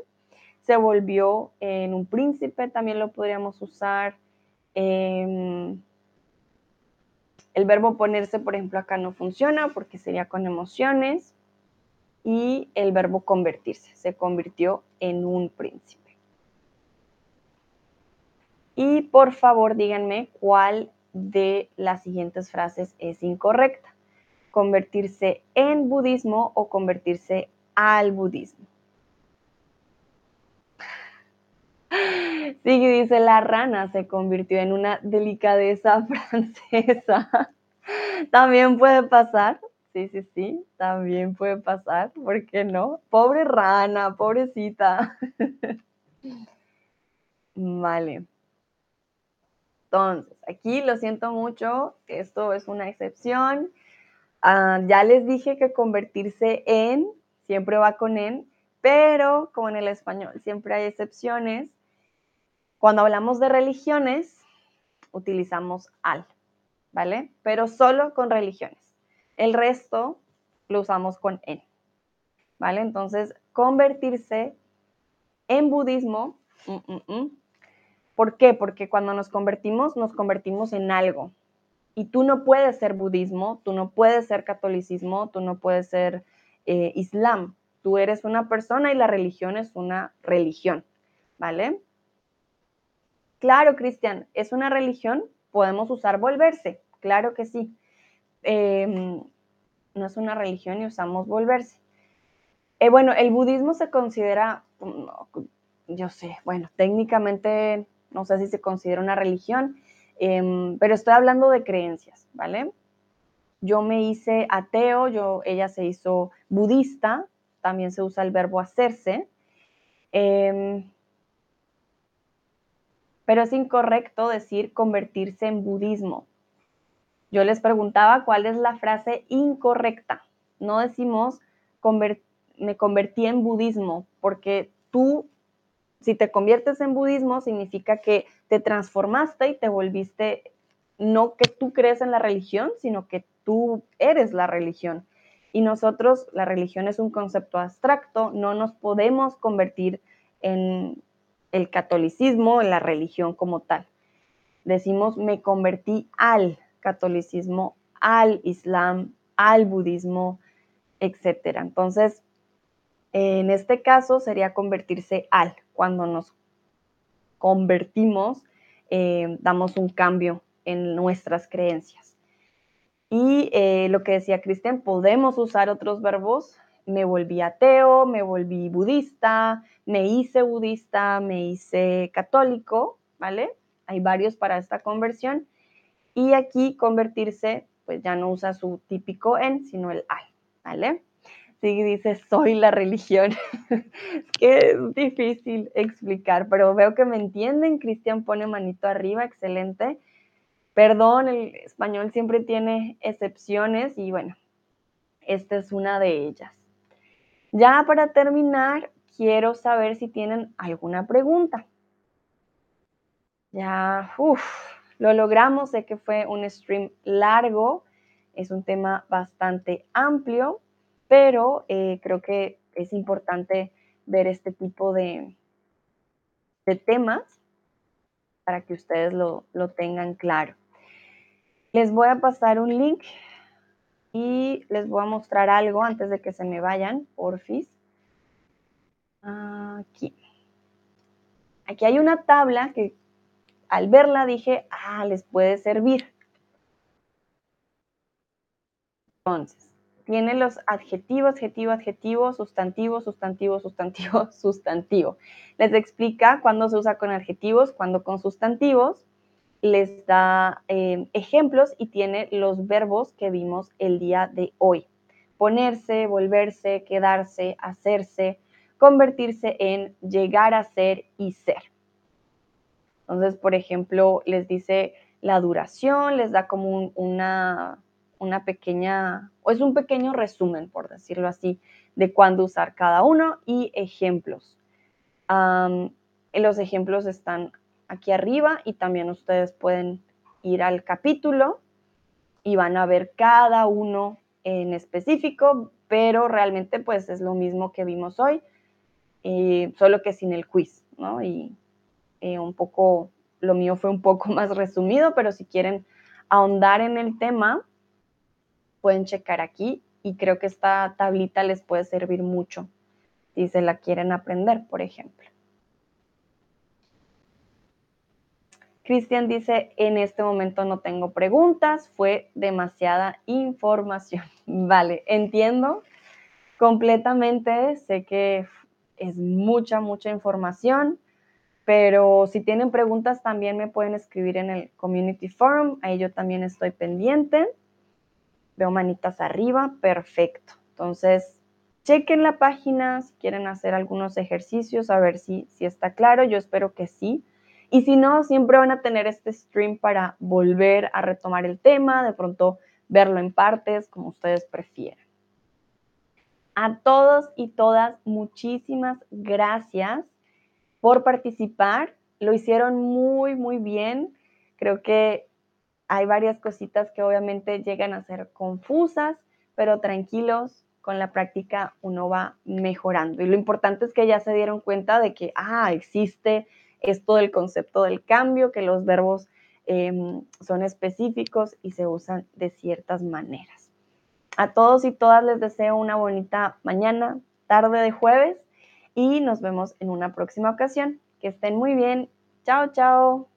Se volvió en un príncipe, también lo podríamos usar. Em, el verbo ponerse, por ejemplo, acá no funciona porque sería con emociones. Y el verbo convertirse, se convirtió en un príncipe. Y por favor díganme cuál de las siguientes frases es incorrecta. Convertirse en budismo o convertirse al budismo. Sí, dice la rana se convirtió en una delicadeza francesa. También puede pasar. Sí, sí, sí, también puede pasar. ¿Por qué no? Pobre rana, pobrecita. Vale. Entonces, aquí lo siento mucho, esto es una excepción. Ah, ya les dije que convertirse en siempre va con en, pero como en el español siempre hay excepciones, cuando hablamos de religiones, utilizamos al, ¿vale? Pero solo con religiones. El resto lo usamos con en, ¿vale? Entonces, convertirse en budismo, mm, mm, mm. ¿por qué? Porque cuando nos convertimos, nos convertimos en algo. Y tú no puedes ser budismo, tú no puedes ser catolicismo, tú no puedes ser eh, islam. Tú eres una persona y la religión es una religión, ¿vale? Claro, Cristian, ¿es una religión? Podemos usar volverse, claro que sí. Em, no es una religión y usamos volverse. Eh, bueno, el budismo se considera, yo sé, bueno, técnicamente no sé si se considera una religión, em, pero estoy hablando de creencias, ¿vale? Yo me hice ateo, yo, ella se hizo budista, también se usa el verbo hacerse. Em, pero es incorrecto decir convertirse en budismo. Yo les preguntaba cuál es la frase incorrecta. No decimos me convertí en budismo, porque tú, si te conviertes en budismo, significa que te transformaste y te volviste, no que tú crees en la religión, sino que tú eres la religión. Y nosotros, la religión es un concepto abstracto, no nos podemos convertir en, el catolicismo, la religión como tal. Decimos, me convertí al catolicismo, al islam, al budismo, etc. Entonces, en este caso sería convertirse al. Cuando nos convertimos, eh, damos un cambio en nuestras creencias. Y eh, lo que decía Cristian, podemos usar otros verbos me volví ateo, me volví budista, me hice budista, me hice católico, ¿vale? Hay varios para esta conversión. Y aquí convertirse, pues ya no usa su típico en, sino el al, ¿vale? Sí, dice, soy la religión. es difícil explicar, pero veo que me entienden. Cristian pone manito arriba, excelente. Perdón, el español siempre tiene excepciones y bueno, esta es una de ellas. Ya para terminar, quiero saber si tienen alguna pregunta. Ya, uff, lo logramos, sé que fue un stream largo, Es un tema bastante amplio, pero eh, creo que es importante ver este tipo de, de temas para que ustedes lo, lo tengan claro. Les voy a pasar un link y les voy a mostrar algo antes de que se me vayan, porfis. Aquí. Aquí hay una tabla que al verla dije, ah, les puede servir. Entonces, tiene los adjetivos, adjetivo, adjetivo, sustantivo, sustantivo, sustantivo, sustantivo. Les explica cuándo se usa con adjetivos, cuándo con sustantivos. Les da eh, ejemplos y tiene los verbos que vimos el día de hoy. Ponerse, volverse, quedarse, hacerse, convertirse en, llegar a ser y ser. Entonces, por ejemplo, les dice la duración, les da como una, una pequeña, o es un pequeño resumen, por decirlo así, de cuándo usar cada uno y ejemplos. los ejemplos están aquí arriba y también ustedes pueden ir al capítulo y van a ver cada uno en específico, pero realmente pues es lo mismo que vimos hoy. Eh, solo que sin el quiz, ¿no? Y eh, un poco, lo mío fue un poco más resumido, pero si quieren ahondar en el tema, pueden checar aquí y creo que esta tablita les puede servir mucho si se la quieren aprender, por ejemplo. Cristian dice, en este momento no tengo preguntas, fue demasiada información. Vale, entiendo completamente, sé que es mucha, mucha información, pero si tienen preguntas también me pueden escribir en el Community Forum, ahí yo también estoy pendiente. Veo manitas arriba, perfecto. Entonces, chequen la página si quieren hacer algunos ejercicios, a ver si, si está claro, yo espero que sí. Y si no, siempre van a tener este stream para volver a retomar el tema, de pronto verlo en partes, como ustedes prefieran. A todos y todas, muchísimas gracias por participar. Lo hicieron muy, muy bien. Creo que hay varias cositas que obviamente llegan a ser confusas, pero tranquilos, con la práctica uno va mejorando. Y lo importante es que ya se dieron cuenta de que, ah, existe esto del concepto del cambio, que los verbos em, son específicos y se usan de ciertas maneras. A todos y todas les deseo una bonita mañana, tarde de jueves y nos vemos en una próxima ocasión. Que estén muy bien. Chao, chao.